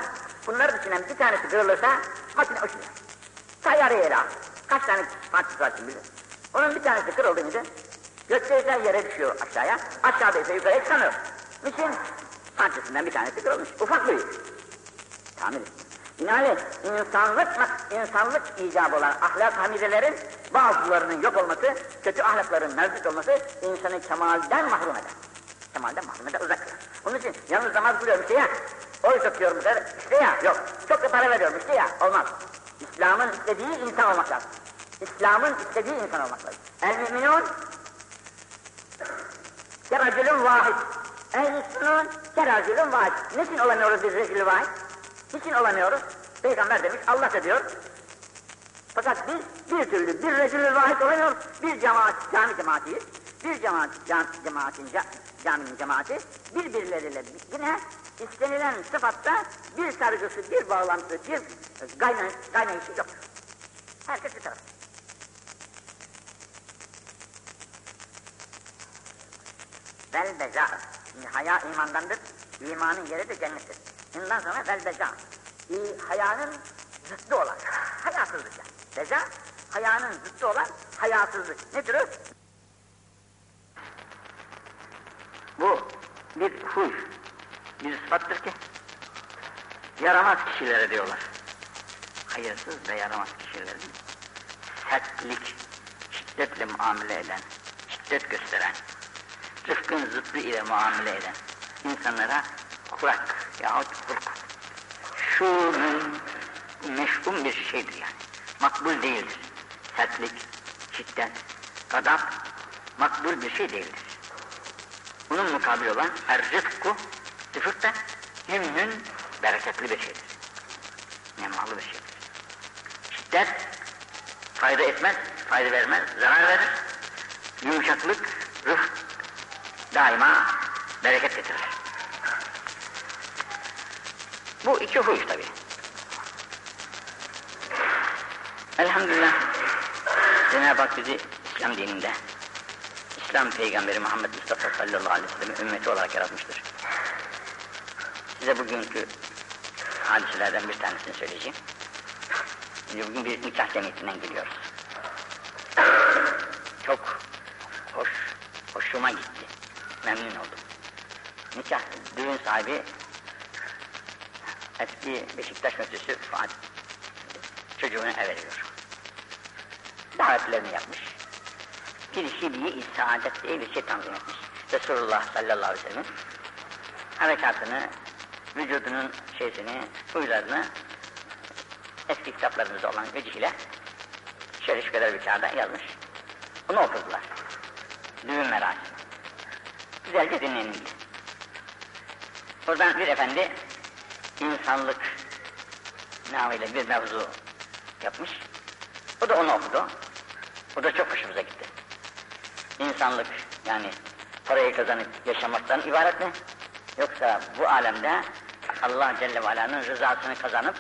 bunları düşünen bir tanesi kırılırsa makine uçuyor. Tayyare al. Kaç tane parçası var bilir. Onun bir tanesi kırıldığında gökteyse yere düşüyor aşağıya. Aşağıdaysa yukarıya çıkamıyor. Niçin? Parçasından bir tanesi kırılmış. Ufak bir Tamir Binaenaleyh insanlık, insanlık icabı olan ahlak hamidelerin bazılarının yok olması, kötü ahlakların mevcut olması insanı kemalden mahrum eder. Kemalden mahrum eder, uzak kılar. Onun için yalnız namaz kılıyorum işte ya, oy tutuyorum işte ya, yok. Çok da para veriyorum işte ya, olmaz. İslam'ın istediği insan olmak lazım. İslam'ın istediği insan olmak lazım. El müminun keracülün vahid. El müslüman keracülün vahid. Niçin olamıyoruz biz rezil vahid? Niçin olamıyoruz? Peygamber demiş, Allah da diyor. Fakat biz bir türlü bir rezil vahid olamıyoruz. Bir cemaat, cami cemaatiyiz. Bir cemaat, cam, cemaatin, ca, caminin cemaati birbirleriyle yine istenilen sıfatta bir sargısı, bir bağlantısı, bir gaynay, gaynayışı yok. Herkes bir taraf. Vel beza. Haya imandandır. İmanın yeri de cennettir. Bundan sonra vel beza. E, hayanın zıttı olan, hayasızlık yani. Beza, hayanın zıttı olan hayasızlık. Nedir o? Bu bir huy, bir sıfattır ki yaramaz kişilere diyorlar. Hayırsız ve yaramaz kişilerin sertlik, şiddetle muamele eden, şiddet gösteren, rıfkın zıttı ile muamele eden insanlara kurak yahut hurk şu meşgum bir şeydir yani. Makbul değildir. Sertlik, şiddet, gadap makbul bir şey değildir. Bunun mukabil olan er-rıfku, rıfık da hümnün bereketli bir şeydir. Nemalı bir şeydir. Şiddet fayda etmez, fayda vermez, zarar verir. Yumuşaklık, rıfk daima bereket getirir. Bu iki huy tabi. Elhamdülillah Cenab-ı Hak bizi İslam dininde İslam peygamberi Muhammed Mustafa sallallahu aleyhi ve sellem ümmeti olarak yaratmıştır. Size bugünkü hadiselerden bir tanesini söyleyeceğim. Şimdi bugün bir nikah cemiyetinden geliyoruz. Çok hoş, hoşuma gitti. Memnun oldum. Nikah, düğün sahibi eski Beşiktaş Müftüsü Fuat çocuğuna ev veriyor. Davetlerini yapmış. Bir şibiyi saadet diye bir şey tanzim etmiş. Resulullah sallallahu aleyhi ve sellem harekatını, vücudunun şeysini, huylarını eski kitaplarımızda olan vecihle şöyle şu kadar bir kağıda yazmış. Bunu okudular. Düğün merasimi. Güzelce dinlenildi. Oradan bir efendi insanlık namıyla bir mevzu yapmış. O da onu okudu. O da çok hoşumuza gitti. İnsanlık yani parayı kazanıp yaşamaktan ibaret mi? Yoksa bu alemde Allah Celle ve Ala'nın rızasını kazanıp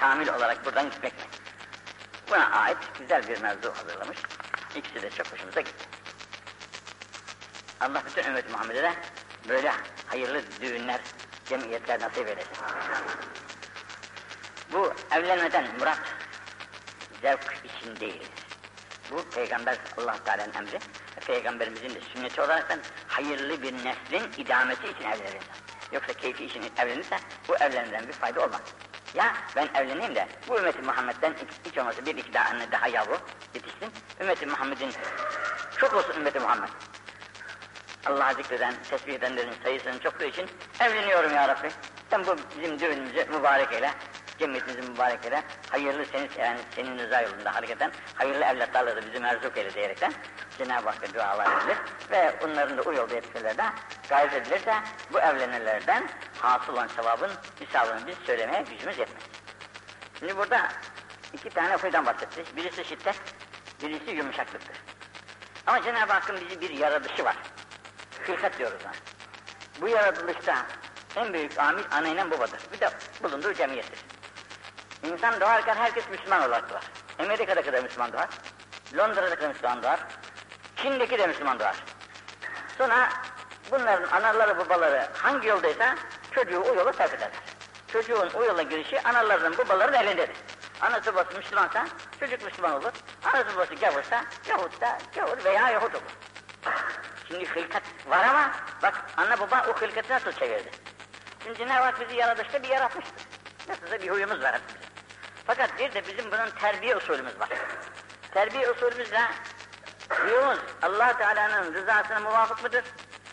kamil olarak buradan gitmek mi? Buna ait güzel bir mevzu hazırlamış. İkisi de çok hoşumuza gitti. Allah bütün ümmet Muhammed'e de böyle hayırlı düğünler, cemiyetler nasip eylesin. Bu evlenmeden murat zevk için değil. Bu peygamber Allah Teala'nın emri. Peygamberimizin de sünneti olarak hayırlı bir neslin idamesi için evlenir. Yoksa keyfi için evlenirse bu evlenmeden bir fayda olmaz. Ya ben evleneyim de bu ümmeti Muhammed'den hiç olmazsa bir iki daha anne daha yavru yetişsin. Ümmeti Muhammed'in çok olsun ümmeti Muhammed. Allah'a zikreden, tesbih edenlerin sayısının çokluğu için evleniyorum ya Rabbi. Sen bu bizim düğünümüzü mübarek eyle. cemiyetimizin mübareklere hayırlı seni seven, senin rıza yolunda hareket eden hayırlı evlatlarla da bizi merzuk eyle diyerekten Cenab-ı Hakk'a dualar edilir ve onların da o yolda yetişmelerine gayret edilirse bu evlenirlerden hasıl olan sevabın hesabını biz söylemeye gücümüz yetmez. Şimdi burada iki tane huydan bahsetti. Birisi şiddet, birisi yumuşaklıktır. Ama Cenab-ı Hakk'ın bizi bir yaratışı var. Hilkat diyoruz ona. Bu yaratılışta en büyük amil anayla babadır. Bir de bulunduğu cemiyettir. İnsan doğarken herkes Müslüman olarak doğar. Amerika'da kadar Müslüman doğar. Londra'da kadar Müslüman doğar. Çin'deki de Müslüman doğar. Sonra bunların anaları babaları hangi yoldaysa çocuğu o yola sevk ederler. Çocuğun o yola girişi analarının babaların elindedir. Anası babası Müslümansa çocuk Müslüman olur. Anası babası gavursa Yahut da gavur veya Yahut olur. Şimdi hılkat var ama bak anne baba o hılkatı nasıl çevirdi? Şimdi Cenab-ı Hak bizi yaratışta bir yaratmıştır. Nasılsa bir huyumuz var hepimizin. Fakat bir de bizim bunun terbiye usulümüz var. Terbiye usulümüzle huyumuz allah Teala'nın rızasına muvafık mıdır?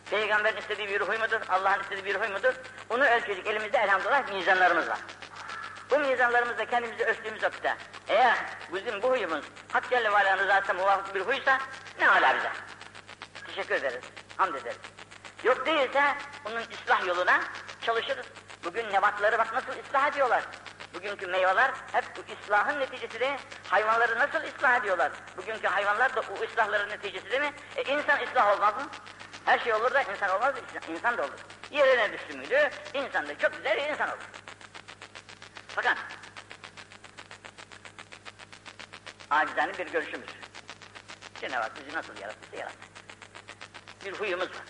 Peygamberin istediği bir huy mudur? Allah'ın istediği bir huy mudur? Onu ölçecek elimizde elhamdülillah mizanlarımız var. Bu mizanlarımızda kendimizi ölçtüğümüz vakitte eğer bizim bu huyumuz Hak Celle ve Ala'nın rızasına muvafık bir huysa ne hala bize. Teşekkür ederiz, hamd ederiz. Yok değilse onun ıslah yoluna çalışırız. Bugün nebatları bak nasıl ıslah ediyorlar. Bugünkü meyveler hep bu ıslahın neticesi de hayvanları nasıl ıslah ediyorlar. Bugünkü hayvanlar da o ıslahların neticesi değil mi? E insan ıslah olmaz mı? Her şey olur da insan olmaz? İnsan da olur. Yerine düştü müydü? İnsan da çok güzel insan olur. Fakat acizane bir görüşümüz. Cenab-ı Hak bizi nasıl yarattıysa yarattı. Bir huyumuz var.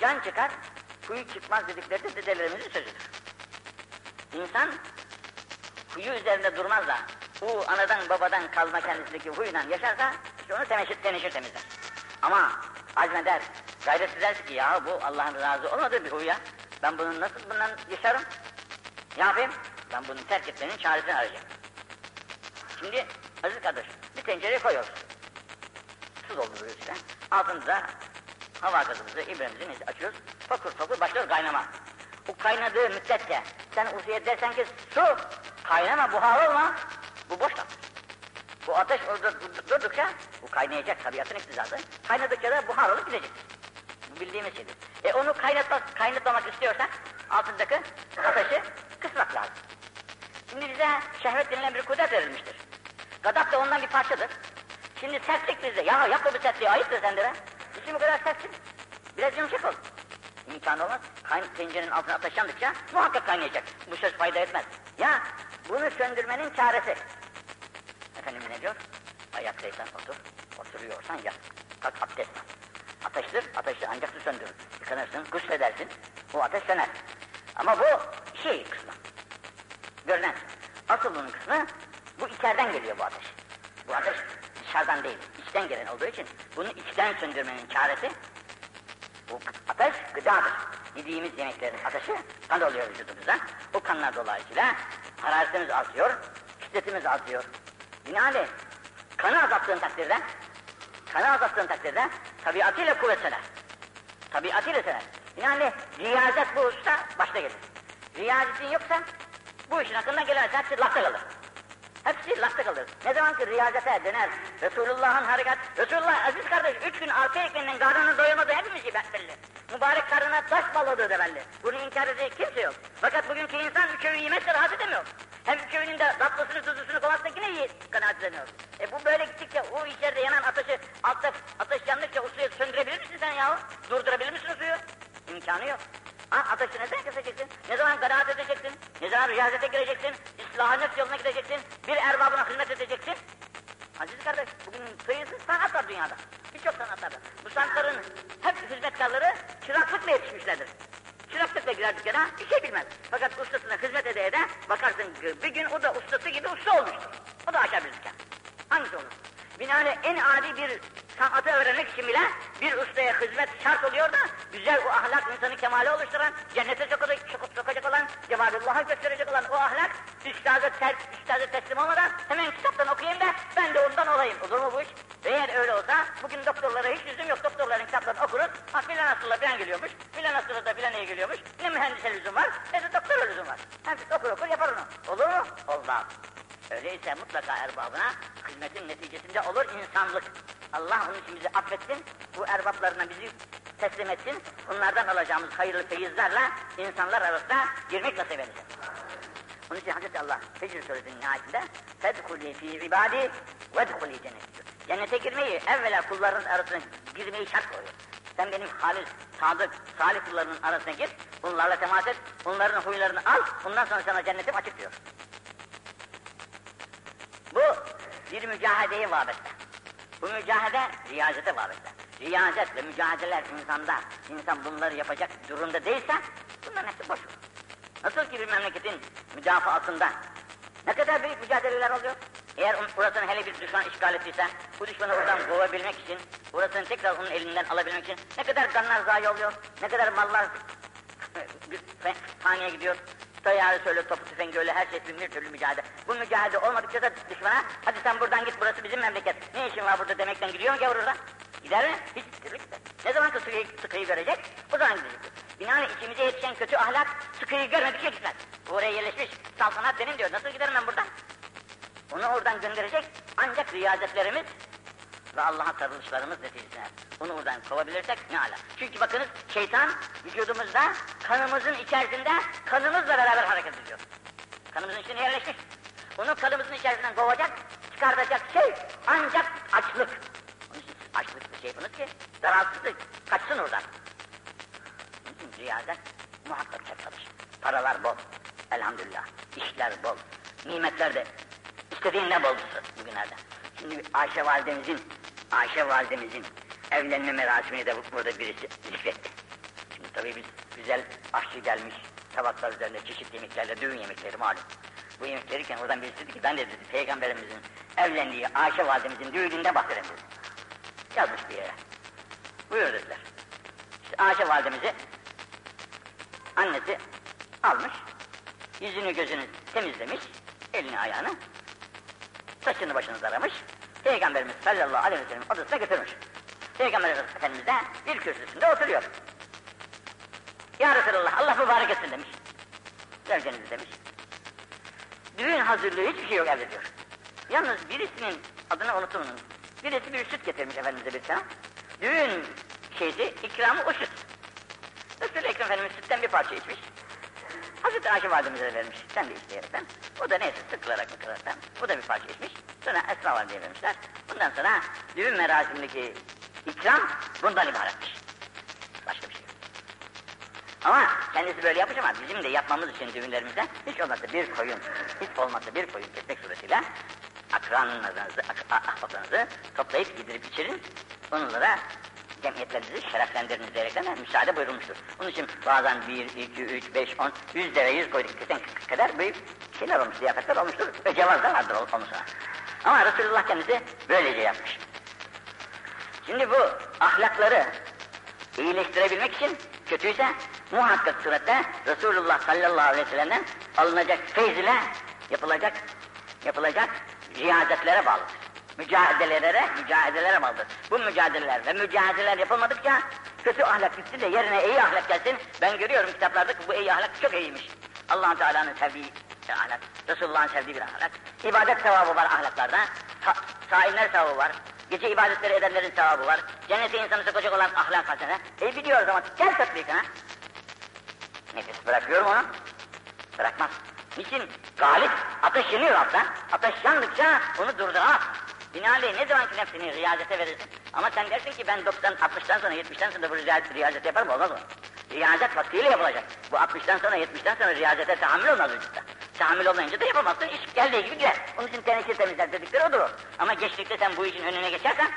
Can çıkar, huyu çıkmaz dedikleri de dedelerimizin sözüdür. İnsan huyu üzerinde durmaz da o anadan babadan kalma kendisindeki huyla yaşarsa işte onu teneşir, teneşir temizler. Ama azmeder, gayret eder ki ya bu Allah'ın razı olmadığı bir huy ya. Ben bunu nasıl bundan yaşarım? Ne yapayım? Ben bunu terk etmenin çaresini arayacağım. Şimdi aziz kardeş, bir tencereye koyuyoruz. Su dolduruyoruz işte. Altında hava gazımızı, ibremizi açıyoruz. Fokur fokur başlıyor kaynama. O kaynadığı müddetçe sen usuya dersen ki su kaynama buhar olma. Bu boş kalır. Bu ateş orada durdukça bu kaynayacak tabiatın iktizadı. Kaynadıkça da buhar olup gidecek. Bu bildiğimiz şeydir. E onu kaynatmak, kaynatmamak istiyorsak altındaki ateşi kısmak lazım. Şimdi bize şehvet denilen bir kudret verilmiştir. Gadap da ondan bir parçadır. Şimdi sertlik bizde. Ya yapma bu sertliği ayıptır sende be. Bu kadar sertsin? Biraz yumuşak ol. İmkanı olmaz. Kayn tencerenin altına ateş yandıkça muhakkak kaynayacak. Bu söz fayda etmez. Ya bunu söndürmenin çaresi. Efendimiz ne diyor? Ayaktaysan otur, oturuyorsan yat. Kalk abdest al. Ateştir, ateşi ancak su söndürür. Yıkanırsın, gusledersin, o ateş söner. Ama bu şey kısmı. Görünen. Asıl bunun kısmı, bu içeriden geliyor bu ateş. Bu ateş dışarıdan değil, içten gelen olduğu için bunu içten söndürmenin çaresi bu ateş gıdadır. Yediğimiz yemeklerin ateşi kan oluyor vücudumuza. O kanlar dolayısıyla hararetimiz artıyor, şiddetimiz artıyor. Binaenaleyh kanı azalttığın takdirde, kanı azalttığın takdirde tabiatıyla kuvvet söner. Tabiatıyla söner. Binaenaleyh riyazet bu usta başta gelir. Riyazetin yoksa bu işin hakkında gelemez. Hepsi lafta kalır. Hepsi lafta kalır. Ne zaman ki riyazete döner, Resulullah'ın harekat, Resulullah aziz kardeş, üç gün arka ekmeğinin karnını doyamadı hepimiz belli. Mübarek karnına taş baladığı da belli. Bunu inkar edecek kimse yok. Fakat bugünkü insan üç öğün yemezse rahat edemiyor. Hem üç öğünün de tatlısını tuzlusunu kolarsa yine iyi kanaat edemiyor. E bu böyle gittikçe o içeride yanan ateşi, altta ateş yandıkça o suyu söndürebilir misin sen yahu? Durdurabilir misin o suyu? İmkanı yok. Ha, ateşi neden keseceksin? Ne zaman kanaat edeceksin? Ne zaman riyazete gireceksin? İslaha nefs yoluna gideceksin? Bir erbabına hizmet edeceksin? Aziz kardeş, bugün sayısız sanat var dünyada. Birçok sanatlarda. Bu sanatların hep hizmetkarları çıraklıkla yetişmişlerdir. Çıraklıkla girer dükkana, bir şey bilmez. Fakat ustasına hizmet ede ede, bakarsın bir gün o da ustası gibi usta olmuştur. O da açar bir dükkan. Hangisi olur? Binaenaleyh en adi bir sanatı öğrenmek için bile bir ustaya hizmet şart oluyor da güzel o ahlak insanı kemale oluşturan, cennete sokacak, olan, cemalullah'a gösterecek olan o ahlak üstaza, ter, üstaza teslim olmadan hemen kitaptan okuyayım da ben de ondan olayım. Olur mu bu iş? Eğer öyle olsa bugün doktorlara hiç yüzüm yok. Doktorların kitaplarını okuruz. Ha filan hastalığa filan geliyormuş. Filan hastalığa da filan iyi geliyormuş. Ne mühendise lüzum var ne de doktora lüzum var. Herkes okur okur yapar onu. Olur mu? Olmaz. Öyleyse mutlaka erbabına hizmetin neticesinde olur insanlık. Allah onun için bizi affetsin, bu erbaplarına bizi teslim etsin, bunlardan alacağımız hayırlı feyizlerle insanlar arasında girmek nasip edecek. Onun için Hazreti Allah Fecr Suresinin nihayetinde فَدْخُلِي ف۪ي عِبَادِ وَدْخُلِي cenneti Cennete girmeyi, evvela kulların arasına girmeyi şart koyuyor. Sen benim halis, sadık, salih kullarının arasına gir, bunlarla temas et, bunların huylarını al, bundan sonra sana cennetim açık diyor. Bu bir mücadeleye vabette. Bu mücadele riyazete vabette. Riyazet ve mücadeleler insanda, insan bunları yapacak durumda değilse bunların hepsi boş. Nasıl ki bir memleketin müdafaasında ne kadar büyük mücadeleler oluyor? Eğer burasını hele bir düşman işgal ettiyse, bu düşmanı oradan kovabilmek için, burasını tekrar onun elinden alabilmek için ne kadar kanlar zayi oluyor, ne kadar mallar (laughs) bir saniye gidiyor, Tayarı söyle, topu tüfengi öyle her şey bin bir türlü mücadele. Bu mücadele olmadıkça da düşmana, hadi sen buradan git burası bizim memleket. Ne işin var burada demekten gidiyor mu gavur orada? Gider mi? Hiç türlü gider. Ne zaman sıkıyı, sıkıyı görecek, o zaman gidecek. Binaenli içimize yetişen kötü ahlak sıkıyı görmedikçe gitmez. Oraya yerleşmiş, saltanat benim diyor, nasıl giderim ben buradan? Onu oradan gönderecek, ancak riyazetlerimiz ve Allah'a sarılışlarımız neticesinde. Onu oradan kovabilirsek ne ala. Çünkü bakınız şeytan vücudumuzda kanımızın içerisinde kanımızla beraber hareket ediyor. Kanımızın içine yerleşmiş. Onu kanımızın içerisinden kovacak, çıkartacak şey ancak açlık. Onun için açlık bir şey yapınız ki zararsızlık kaçsın oradan. Onun için riyazet muhakkak çok. Paralar bol. Elhamdülillah. İşler bol. Nimetler de istediğinden bol bugünlerde. Şimdi Ayşe validemizin, Ayşe validemizin evlenme merasimini de burada birisi zikretti. Şimdi tabii biz güzel aşçı gelmiş, tabaklar üzerinde çeşitli yemeklerle düğün yemekleri malum. Bu yemek verirken oradan birisi dedi ki ben de dedi peygamberimizin evlendiği Ayşe validemizin düğününde bahsedelim dedi. Yazmış bir yere. Buyur dediler. İşte Ayşe validemizi annesi almış, yüzünü gözünü temizlemiş, elini ayağını, saçını başını taramış, Peygamberimiz sallallahu aleyhi ve sellem odasına götürmüş. Peygamber Efendimiz de bir kürsüsünde oturuyor. Ya Resulallah Allah mübarek etsin demiş. Zevcenizi demiş. Düğün hazırlığı hiçbir şey yok evde diyor. Yalnız birisinin adını unutumun. Birisi bir süt getirmiş Efendimiz'e bir tane. Düğün şeydi, ikramı o süt. Resul-i Ekrem Efendimiz sütten bir parça içmiş. Hazreti Ayşe validemize vermiş, sen de isteyerekten. O da neyse sıkılarak mıkılaraktan, o da bir parça içmiş. Sonra Esma valideye vermişler. Bundan sonra düğün merasimindeki ikram bundan ibaretmiş. Başka bir şey yok. Ama kendisi böyle yapmış ama bizim de yapmamız için düğünlerimizde hiç olmazsa bir koyun, hiç olmazsa bir koyun kesmek suretiyle akranlarınızı, ahbaplarınızı toplayıp gidirip içirin. Onlara cemiyetlerinizi şereflendiriniz diyerekten de müsaade buyurulmuştur. Onun için bazen bir, iki, üç, beş, on, yüz deve yüz koyduk kesen kadar büyük şeyler olmuş, ziyafetler olmuştur ve cevaz da vardır sonra. Ama Resulullah kendisi böylece yapmış. Şimdi bu ahlakları iyileştirebilmek için kötüyse muhakkak surette Resulullah sallallahu aleyhi ve sellem'den alınacak feyz ile yapılacak yapılacak riyazetlere bağlıdır. Mücadelelere, mücadelelere bağlıdır. Bu mücadeleler ve mücadeleler yapılmadıkça kötü ahlak gitsin de yerine iyi ahlak gelsin. Ben görüyorum kitaplarda ki bu iyi ahlak çok iyiymiş. allah Teala'nın sevdiği ahlak, Resulullah'ın sevdiği bir ahlak. İbadet sevabı var ahlaklarda, Sa saimler sevabı var, gece ibadetleri edenlerin sevabı var, cennete insanı sokacak olan ahlak hasene. E biliyoruz ama gel tatbikine. Nefis bırakıyor mu onu? Bırakmaz. Niçin? Galip, ateş yanıyor altta. Ateş yandıkça onu durduramaz. Binaenaleyh ne zaman ki nefsini riyazete verirsin. Ama sen dersin ki ben 90, 60'tan sonra 70'ten sonra bu riyazet, riyazet yaparım olmaz mı? Riyazet vaktiyle yapılacak. Bu 60'tan sonra 70'ten sonra riyazete tahammül olmaz vücutta. Tahammül olmayınca da yapamazsın, iş geldiği gibi gider. Onun için teneşir temizler dedikleri odur o. Ama geçtikte sen bu işin önüne geçersen,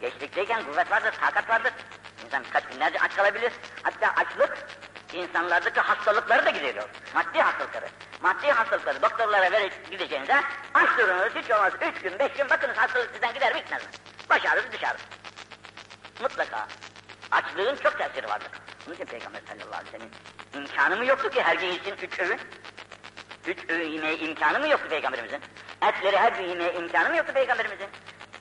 geçtikteyken kuvvet vardır, takat vardır. İnsan birkaç günlerce aç kalabilir. Hatta açlık insanlardaki hastalıkları da gideriyor. Maddi hastalıkları. Maddi hastalıkları doktorlara verip gideceğinize aç durunuz hiç olmaz. Üç gün, beş gün bakınız hastalık sizden gider mi gitmez mi? Baş dışarı. Mutlaka. Açlığın çok tesiri vardır. Bunun için Peygamber sallallahu aleyhi ve sellem imkanı mı yoktu ki her gün için üç öğün? Üç öğün yemeye imkanı mı yoktu Peygamberimizin? Etleri her gün yemeye imkanı mı yoktu Peygamberimizin?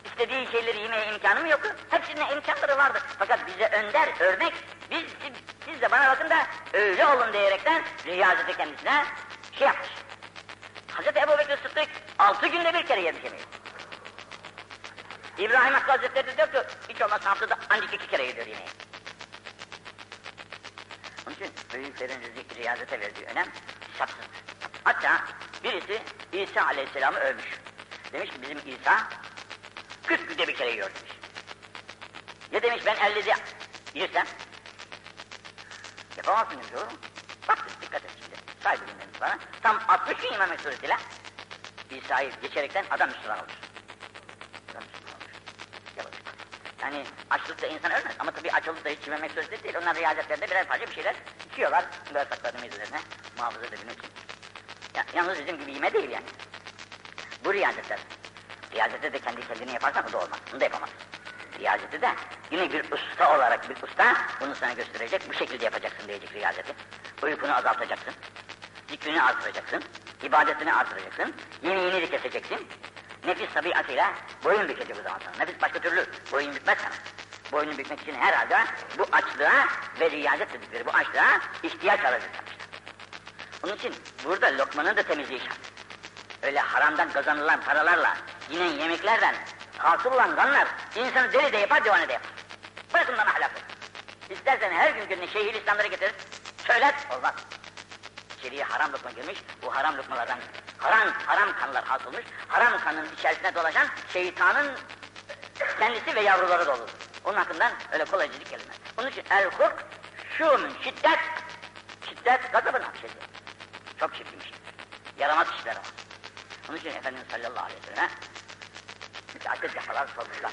İstediği şeyleri yemeye imkanı mı yoktu? Hepsine imkanları vardı. Fakat bize önder, örnek, biz, siz, de bana bakın da öyle olun diyerekten riyazeti kendisine şey yapmış. Hazreti Ebu Bekir Sıddık altı günde bir kere yemiş yemeği. İbrahim Hakkı Hazretleri diyor ki hiç olmazsa haftada ancak iki kere yediyor yemeği. Onun için büyüklerin rizik riyazete verdiği önem hesapsız. Hatta birisi İsa Aleyhisselam'ı övmüş. Demiş ki bizim İsa 40 günde bir kere yiyor demiş. Ne demiş ben 50'de yersem? Yapamazsın demiş oğlum. Bak dikkat et şimdi. Saygı dinlemiş bana. Tam 60 gün yememek suretiyle İsa'yı geçerekten adam Müslüman olur. Adam Müslüman olur. Yavaş. Yani açlıkta insan ölmez ama tabii aç olup da hiç yememek sureti değil. Onlar riyazetlerinde birer parça bir şeyler içiyorlar. Bağırsaklarının üzerine muhafaza edebilmek için. Ya, yalnız bizim gibi yeme değil yani. Bu riyazetler. Riyazette de kendi kendine yaparsan bu da olmaz. Bunu da yapamazsın. Riyazeti de yine bir usta olarak bir usta bunu sana gösterecek. Bu şekilde yapacaksın diyecek riyazeti. Uykunu azaltacaksın. Zikrini artıracaksın. ibadetini artıracaksın. Yemeğini de keseceksin. Nefis tabiatıyla boyun bükecek o zaman sana. Nefis başka türlü boyun bükmez sana. Boynu bükmek için herhalde bu açlığa ve riyazet dedikleri bu açlığa ihtiyaç aracı. Onun için burada lokmanın da temizliği şart. Öyle haramdan kazanılan paralarla, yine yemeklerden hasıl olan kanlar insanı deli de yapar, divane de yapar. Bırakın bana ahlakı. İstersen her gün gününe şeyhil İslamları getirir, söyler, olmaz. İçeriye haram lokma girmiş, bu haram lokmalardan haram, haram kanlar hasılmış, haram kanın içerisine dolaşan şeytanın kendisi ve yavruları dolu. Onun hakkından öyle kolaycılık gelmez. Onun için el huk, şumun şiddet, şiddet gazabın hapşesi. Çok çirkinmiş. Yaramaz işler ama. Onun için Efendimiz sallallahu aleyhi ve sellem müteaddit defalar sormuşlar.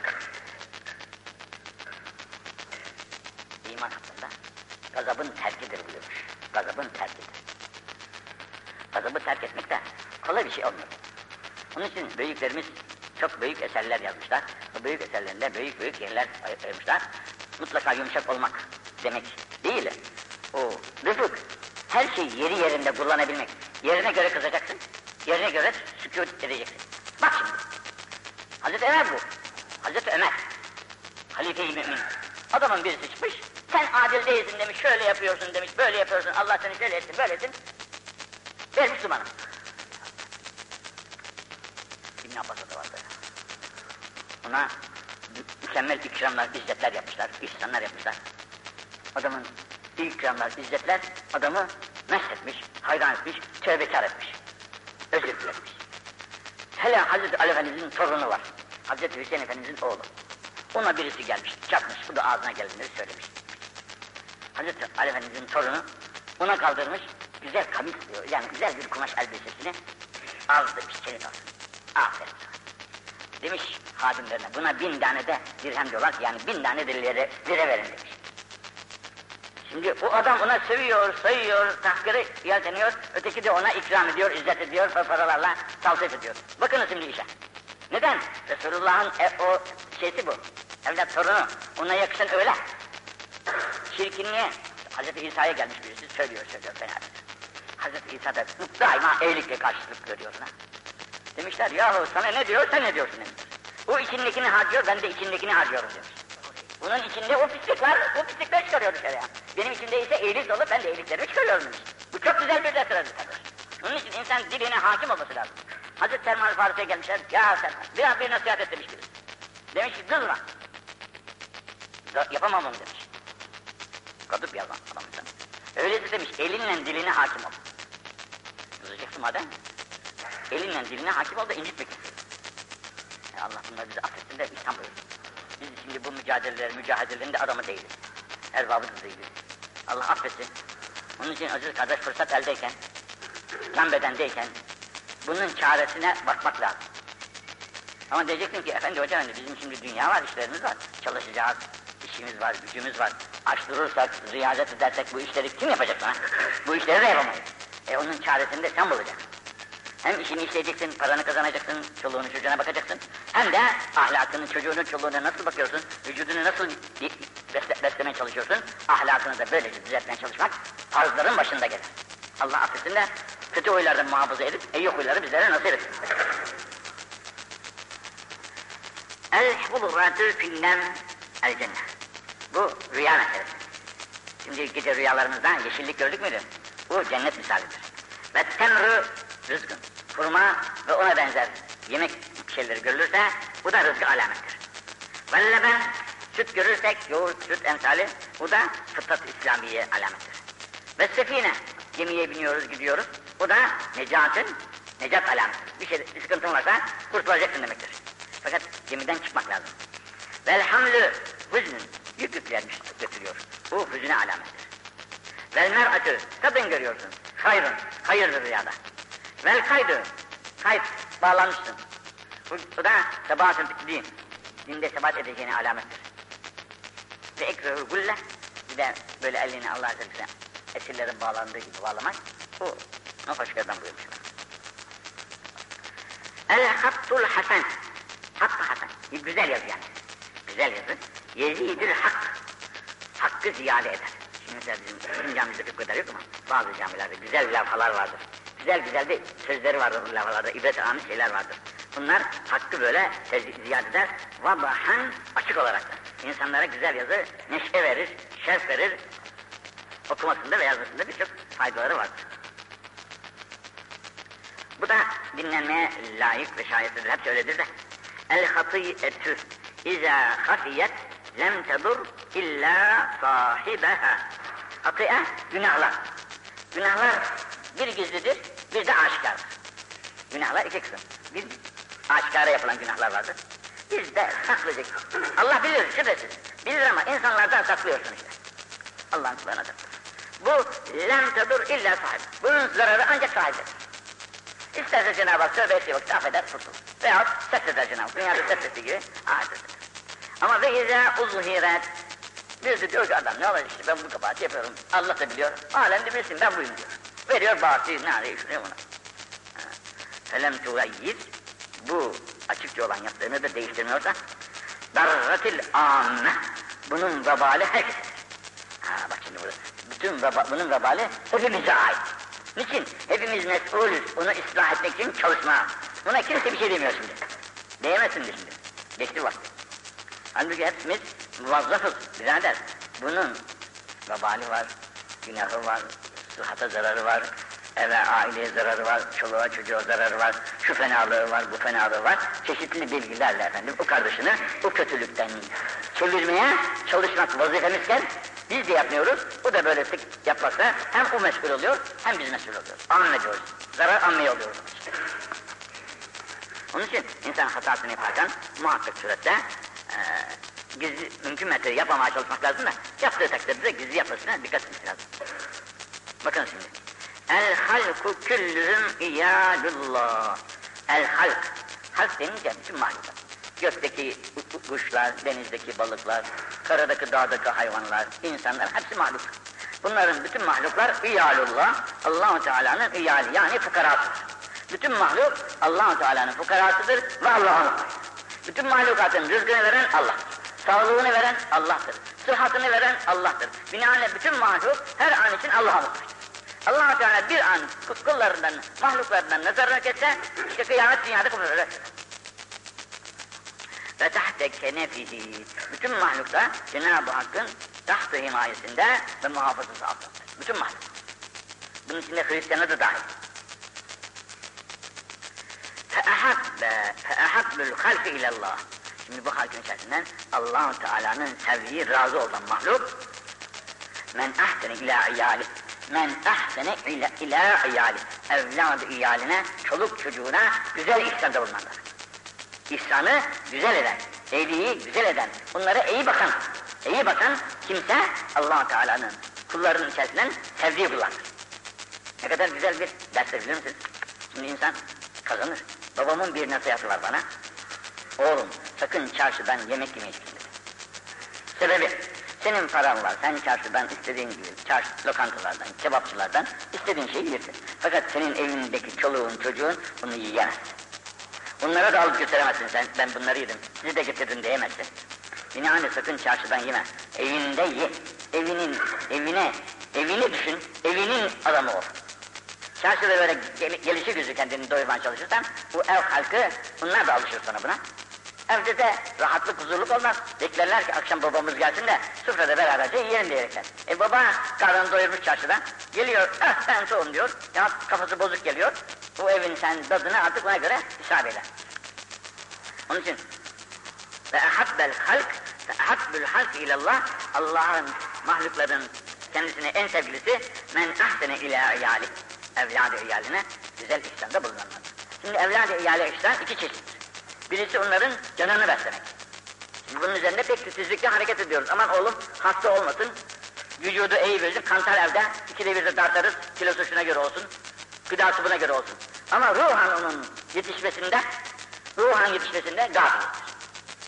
İman hakkında gazabın terkidir buyurmuş. Gazabın terkidir. Gazabı terk etmek de kolay bir şey olmuyor. Onun için büyüklerimiz çok büyük eserler yazmışlar. Bu büyük eserlerinde büyük büyük yerler ayırmışlar. Mutlaka yumuşak olmak demek değil. O rıfık, her şeyi yeri yerinde kullanabilmek. Yerine göre kızacaksın, yerine göre sükut edeceksin. Bak şimdi, Hazreti Ömer bu. Hazreti Ömer, halife-i mümin. Adamın birisi çıkmış, sen adil değilsin demiş, şöyle yapıyorsun demiş, böyle yapıyorsun, Allah seni şöyle etsin, böyle etsin. Ver Müslümanım. İbn Abbas'a da vardı. Ona mükemmel ikramlar, izzetler yapmışlar, ihsanlar yapmışlar. Adamın ikramlar, izzetler adamı meshetmiş, hayran etmiş, tövbekar etmiş. Özür dilemiş. Hele Hazreti Ali Efendimiz'in torunu var. Hazreti Hüseyin Efendimiz'in oğlu. Ona birisi gelmiş, çakmış, bu da ağzına geldiğini söylemiş. Hazreti Ali Efendimiz'in torunu ona kaldırmış, güzel kamis diyor, yani güzel bir kumaş elbisesini al demiş, senin olsun. Aferin sana. Demiş hadimlerine, buna bin tane de dirhem diyorlar, yani bin tane de lira, lira verin demiş. Şimdi o adam ona sövüyor, sayıyor, tahkiri yelteniyor, öteki de ona ikram ediyor, izzet ediyor, paralarla tavsif ediyor. Bakın şimdi işe. Neden? Resulullah'ın e, o şeysi bu. Evlat torunu, ona yakışan öyle. Çirkinliğe, Hazreti İsa'ya gelmiş birisi söylüyor, söylüyor fena. Hazreti İsa da daima iyilikle karşılık görüyor ona. Demişler, yahu sana ne diyor, sen ne diyorsun demişler. O içindekini harcıyor, ben de içindekini harcıyorum demiş. Bunun içinde o pislik var, o pislikleri çıkarıyor dışarıya. Benim içimde ise iyilik dolu, ben de iyiliklerimi çıkarıyorum demiş. Bu çok güzel bir derslerdir kardeş. Onun için insan diline hakim olması lazım. Hazreti Selman Farisi'ye gelmişler, ya Selman, biraz bir nasihat et demiş birisi. Demiş ki, kızma. Yapamam onu demiş. Kadıp yazan adam insan. Öyleyse demiş, elinle diline hakim ol. Kızacaksın madem. Elinle diline hakim ol da incitmek istiyor. Ya Allah bunları bizi affetsin de İslam buyursun. Biz şimdi bu mücadeleler, mücadelelerin de adamı değiliz. Erbabı da değiliz. Allah affetsin. Onun için aziz kardeş fırsat eldeyken, can bedendeyken bunun çaresine bakmak lazım. Ama diyeceksin ki efendi hocam bizim şimdi dünya var, işlerimiz var. Çalışacağız, işimiz var, gücümüz var. Aç durursak, riyazet edersek bu işleri kim yapacak lan? Bu işleri de yapamayız. E onun çaresini de sen bulacaksın. Hem işini işleyeceksin, paranı kazanacaksın, çoluğunu çocuğuna bakacaksın. Hem de ahlakını, çocuğunu, çoluğuna nasıl bakıyorsun, vücudunu nasıl besle, beslemeye çalışıyorsun, ahlakını da böylece düzeltmeye çalışmak farzların başında gelir. Allah affetsin de kötü huylardan muhafaza edip iyi huyları bizlere nasip etsin. El hudratü fillem el cennet. Bu rüya meselesi. Şimdi gece rüyalarımızda yeşillik gördük müydü? Bu cennet misalidir. Ve temrü rızkın. Hurma ve ona benzer yemek şeyleri görülürse bu da rızkı alamettir. Ve leben süt görürsek yoğurt, süt emsali bu da fıtrat İslamiye alamettir. Ve sefine gemiye biniyoruz gidiyoruz. Bu da necatın necat alametidir. Bir şey bir sıkıntın varsa kurtulacaksın demektir. Fakat gemiden çıkmak lazım. Vel hamlü hüznün yük yüklenmiş götürüyor. Bu hüzüne alamettir. Vel mer'atü kadın görüyorsun. Hayrın, hayırdır rüyada. Vel kaydı, kayıt bağlanmışsın. Bu, da sebatın din. Dinde sebat edeceğine alamettir. Ve ekrehu gulle, bir de böyle elini Allah Azze Celle esirlerin bağlandığı gibi bağlamak, bu hoşgörden buyurmuş. El hattul hasen, hakkı hasen, güzel yazı yani. Güzel yazı. Yezidül hak, hakkı ziyade eder. Şimdi mesela bizim, bizim camimizde fıkh kadar yok ama bazı camilerde güzel lafhalar vardır. Güzel güzel de sözleri vardır bu lafhalarda, ibret amış şeyler vardır. Bunlar hakkı böyle ziyade eder. Vadahan açık olarak da. İnsanlara güzel yazı neşe verir, şerf verir. Okumasında ve yazmasında birçok faydaları vardır. Bu da dinlenmeye layık ve şayetlidir. Hep öyledir de. El hatiyetü izâ hafiyet lem tedur illa sahibeha. Hatiye günahlar. Günahlar bir gizlidir, bir de aşikardır. Günahlar iki kısım. Bir aşikara yapılan günahlar vardır. Bir de saklayacak. Allah bilir şüphesiz. Bilir ama insanlardan saklıyorsun işte. Allah'ın kullarına saklıyor. Bu lem tedur illa sahip. Bunun zararı ancak sahibidir. İsterse Cenab-ı Hak tövbe ettiği vakit affeder, kurtulur. Veyahut sesseder Cenab-ı Hak. Dünyada sessettiği gibi ahirette Ama ve izâ uzhiret. Bir de diyor ki adam ne olacak işte ben bu kabahati yapıyorum. Allah da biliyor. Alem de bilsin ben buyum diyor. Veriyor bağırtıyı ne arıyor şuraya buna. Felem tugayyid. Bu açıkça olan yaptığını da değiştirmiyorsa. Darratil âmme. Bunun vebali herkesedir. Ha bak şimdi burada. Bütün veba, bunun vebali hepimize ait. Niçin? Hepimiz mesulüz. Onu ıslah etmek için çalışma. Buna kimse bir şey demiyor şimdi. Diyemezsin de şimdi. Geçti vakti. Halbuki hepimiz muvazzafız birader. Bunun vebali var, günahı var, sıhhata zararı var, eve aileye zararı var, çoluğa çocuğa zararı var, şu fenalığı var, bu fenalığı var. Çeşitli bilgilerle efendim o kardeşini o kötülükten çevirmeye çalışmak vazifemizken biz de yapmıyoruz. O da böyle sık yapmakta hem o meşgul oluyor hem biz meşgul oluyoruz. Anlıyoruz. Zarar anlıyor oluyoruz. Onun için insan hatasını yaparken muhakkak surette e, gizli, mümkün mertebe yapmamaya çalışmak lazım da yaptığı takdirde gizli yapmasına dikkat etmek lazım. Bakın şimdi. El halku küllühüm iyadullah. El halk. Halk denince bütün mahluklar. Gökteki kuşlar, denizdeki balıklar, karadaki dağdaki hayvanlar, insanlar hepsi mahluk. Bunların bütün mahluklar iyalullah, Allahu Teala'nın iyali yani fukarasıdır. Bütün mahluk Allahu Teala'nın fukarasıdır ve Allah'a muhtaç. Bütün mahlukatın rızkını veren Allah'tır. Sağlığını veren Allah'tır Sıhhatını veren Allah'tır. Binaenaleyh bütün mahluk her an için Allah'a muhtaç. allah Teala bir an kullarından, mahluklarından nazarına geçse, işte kıyamet dünyada kurulur. Ve tahte kenefihi. Bütün mahluklar Cenab-ı Hakk'ın tahtı himayesinde ve muhafazası altındadır. Bütün mahluk. Bunun içinde Hristiyanlar da dahil. فَاَحَبَّ فَاَحَبُّ الْخَلْقِ اِلَى اللّٰهِ Şimdi bu halkın içerisinden allah Teala'nın sevdiği, razı olan mahluk men ahsene ila iyali men ahsene ila, ila iyali evladı iyaline, çoluk çocuğuna güzel ihsanda bulunanlar. İhsanı güzel eden, iyiliği güzel eden, bunlara iyi bakan, iyi bakan kimse allah Teala'nın kullarının içerisinden sevdiği kullardır. Ne kadar güzel bir derstir biliyor musunuz? Şimdi insan kazanır. Babamın bir nasihatı var bana. Oğlum sakın çarşıdan yemek yemeyi dedi. Sebebi senin paran var. Sen çarşıdan istediğin gibi, çarşı lokantalardan, kebapçılardan istediğin şeyi yersin. Fakat senin evindeki çoluğun, çocuğun bunu yiyemez. Bunlara da alıp götüremezsin sen. Ben bunları yedim. Sizi de getirdin diyemezsin. Binaenaleyh sakın çarşıdan yeme. Evinde ye. Evinin, evine, evini düşün. Evinin adamı ol. Çarşıda böyle gel, gelişi güzü kendini doyurmaya çalışırsan bu ev halkı bunlar da alışır sonra buna. Evde de rahatlık, huzurluk olmaz. Beklerler ki akşam babamız gelsin de sofrada beraberce yiyelim diyerekten. E baba karnını doyurmuş çarşıdan. Geliyor, ah ben soğum diyor. Ya kafası bozuk geliyor. Bu evin sen tadını artık ona göre hesap eder. Onun için ve ehabbel halk ehabbül halk ilallah Allah'ın mahlukların kendisine en sevgilisi men ahsene ila iyali evladı iyaline güzel ihsanda bulunanlar. Şimdi evladı iyali ihsan iki çeşit. Birisi onların canını beslemek. Şimdi bunun üzerinde pek titizlikle hareket ediyoruz. Aman oğlum hasta olmasın, vücudu iyi verir, kantar evde, ikide bir de tartarız, kilosu şuna göre olsun, gıdası buna göre olsun. Ama ruhan onun yetişmesinde, ruhan yetişmesinde gafildir.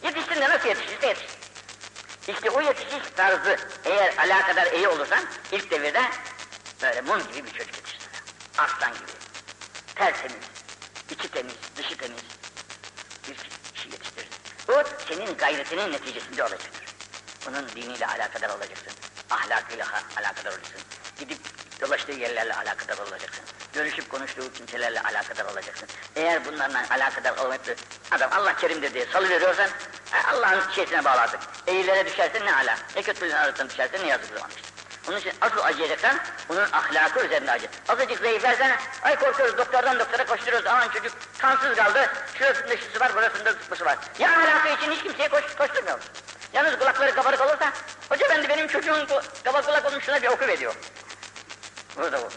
Yetiştin de nasıl yetişirse yetişir. İşte o yetişiş tarzı eğer alakadar iyi olursan ilk devirde böyle mum gibi bir çocuk yetiştirir. Aslan gibi. Tertemiz, içi temiz, dışı temiz. Bu senin gayretinin neticesinde olacaktır. Bunun diniyle alakadar olacaksın. Ahlakıyla alakadar olacaksın. Gidip dolaştığı yerlerle alakadar olacaksın. Görüşüp konuştuğu kimselerle alakadar olacaksın. Eğer bunlarla alakadar olmakta adam Allah kerimdir diye salıveriyorsan ha, Allah'ın şeysine bağlarsın. İyilere düşersin ne ala. Ne kötülüğün arasına düşersin ne yazık zaman işte. Onun için asıl acıyacaksan bunun ahlakı üzerinde acı. Azıcık zayıflarsan ay korkuyoruz doktordan doktora koşturuyoruz aman çocuk kansız kaldı şurasında şusu var burasında zıplısı var. Ya ahlakı için hiç kimseye koş, koşturmuyoruz. Yalnız kulakları kabarık olursa hoca ben de benim çocuğum ku- kaba kulak olmuş şuna bir oku veriyor. Burada bu.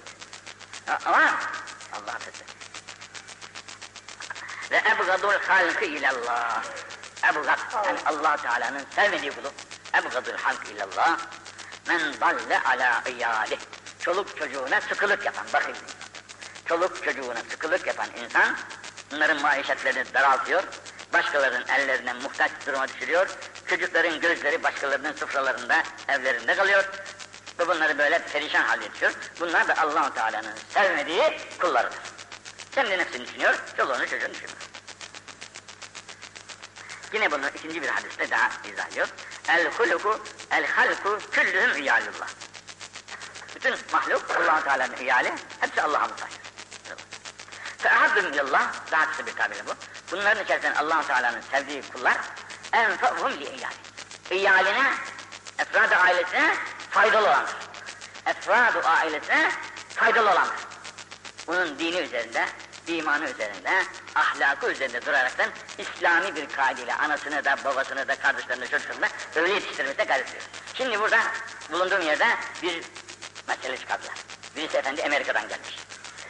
Ama Allah sesi. Ve ebgadul halkı ilallah. Ebgad yani allah Teala'nın sevmediği kulu. Ebgadul halkı ilallah. Men dalle ala iyalih. Çoluk çocuğuna sıkılık yapan bakın. Çoluk çocuğuna sıkılık yapan insan bunların maişetlerini daraltıyor. Başkalarının ellerine muhtaç duruma düşürüyor. Çocukların gözleri başkalarının sofralarında, evlerinde kalıyor. Ve bunları böyle perişan halde düşüyor. Bunlar da allah Teala'nın sevmediği kullarıdır. Kendi nefsini düşünüyor, çoluğunu çocuğunu düşünmüyor. Yine bunu ikinci bir hadiste daha izah ediyor. El huluku, el halku küllühüm iyalullah. Bütün mahluk allah Teala'nın iyali, hepsi Allah'a muhtaç. Feahabbim ilallah, daha kısa bir tabirle bu. Bunların içerisinde allah Teala'nın sevdiği kullar, enfa'hum li iyali. İyaline, efrad-ı ailesine faydalı olandır. Efrad-ı ailesine faydalı olandır. Bunun dini üzerinde, imanı üzerinde, ahlakı üzerinde duraraktan İslami bir kaideyle anasını da, babasını da, kardeşlerini, çocuklarını da öyle yetiştirmekte gayret ediyor. Şimdi burada bulunduğum yerde bir mesele çıkardılar. Birisi efendi Amerika'dan gelmiş.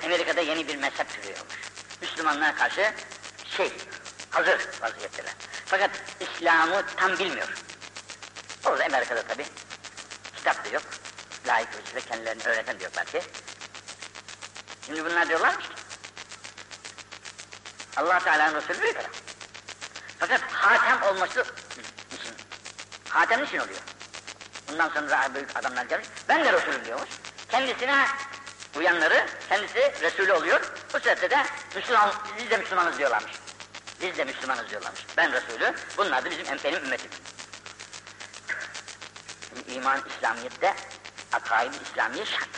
Amerika'da yeni bir mezhep türüyormuş. Müslümanlara karşı şey, hazır vaziyetteler. Fakat İslam'ı tam bilmiyor. Orada Amerika'da tabi kitap da yok. Layık ölçüde kendilerini öğreten de yok belki. Şimdi bunlar diyorlar ki Allah Teala'nın Resulü büyük adam. Fakat hatem olması için, hatem için oluyor. Bundan sonra büyük adamlar gelmiş, ben de Resulüm diyormuş. Kendisine uyanları, kendisi Resulü oluyor. Bu sebeple de Müslüman, biz de Müslümanız diyorlarmış. Biz de Müslümanız diyorlarmış. Ben Resulü, bunlar da bizim benim ümmetim. İman İslamiyet'te, akaid İslamiye şart.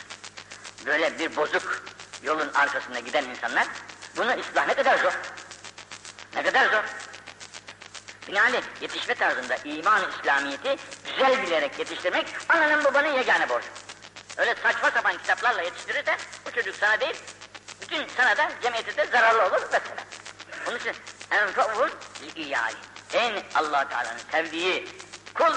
Böyle bir bozuk yolun arkasında giden insanlar, bunu ıslah ne kadar zor. Ne kadar zor. Binaenaleyh yetişme tarzında iman İslamiyet'i güzel bilerek yetiştirmek ananın babanın yegane borcu. Öyle saçma sapan kitaplarla yetiştirirsen bu çocuk sana değil, bütün sana da cemiyete de zararlı olur mesela. Onun için enfa'ul iyali. En allah Teala'nın sevdiği kul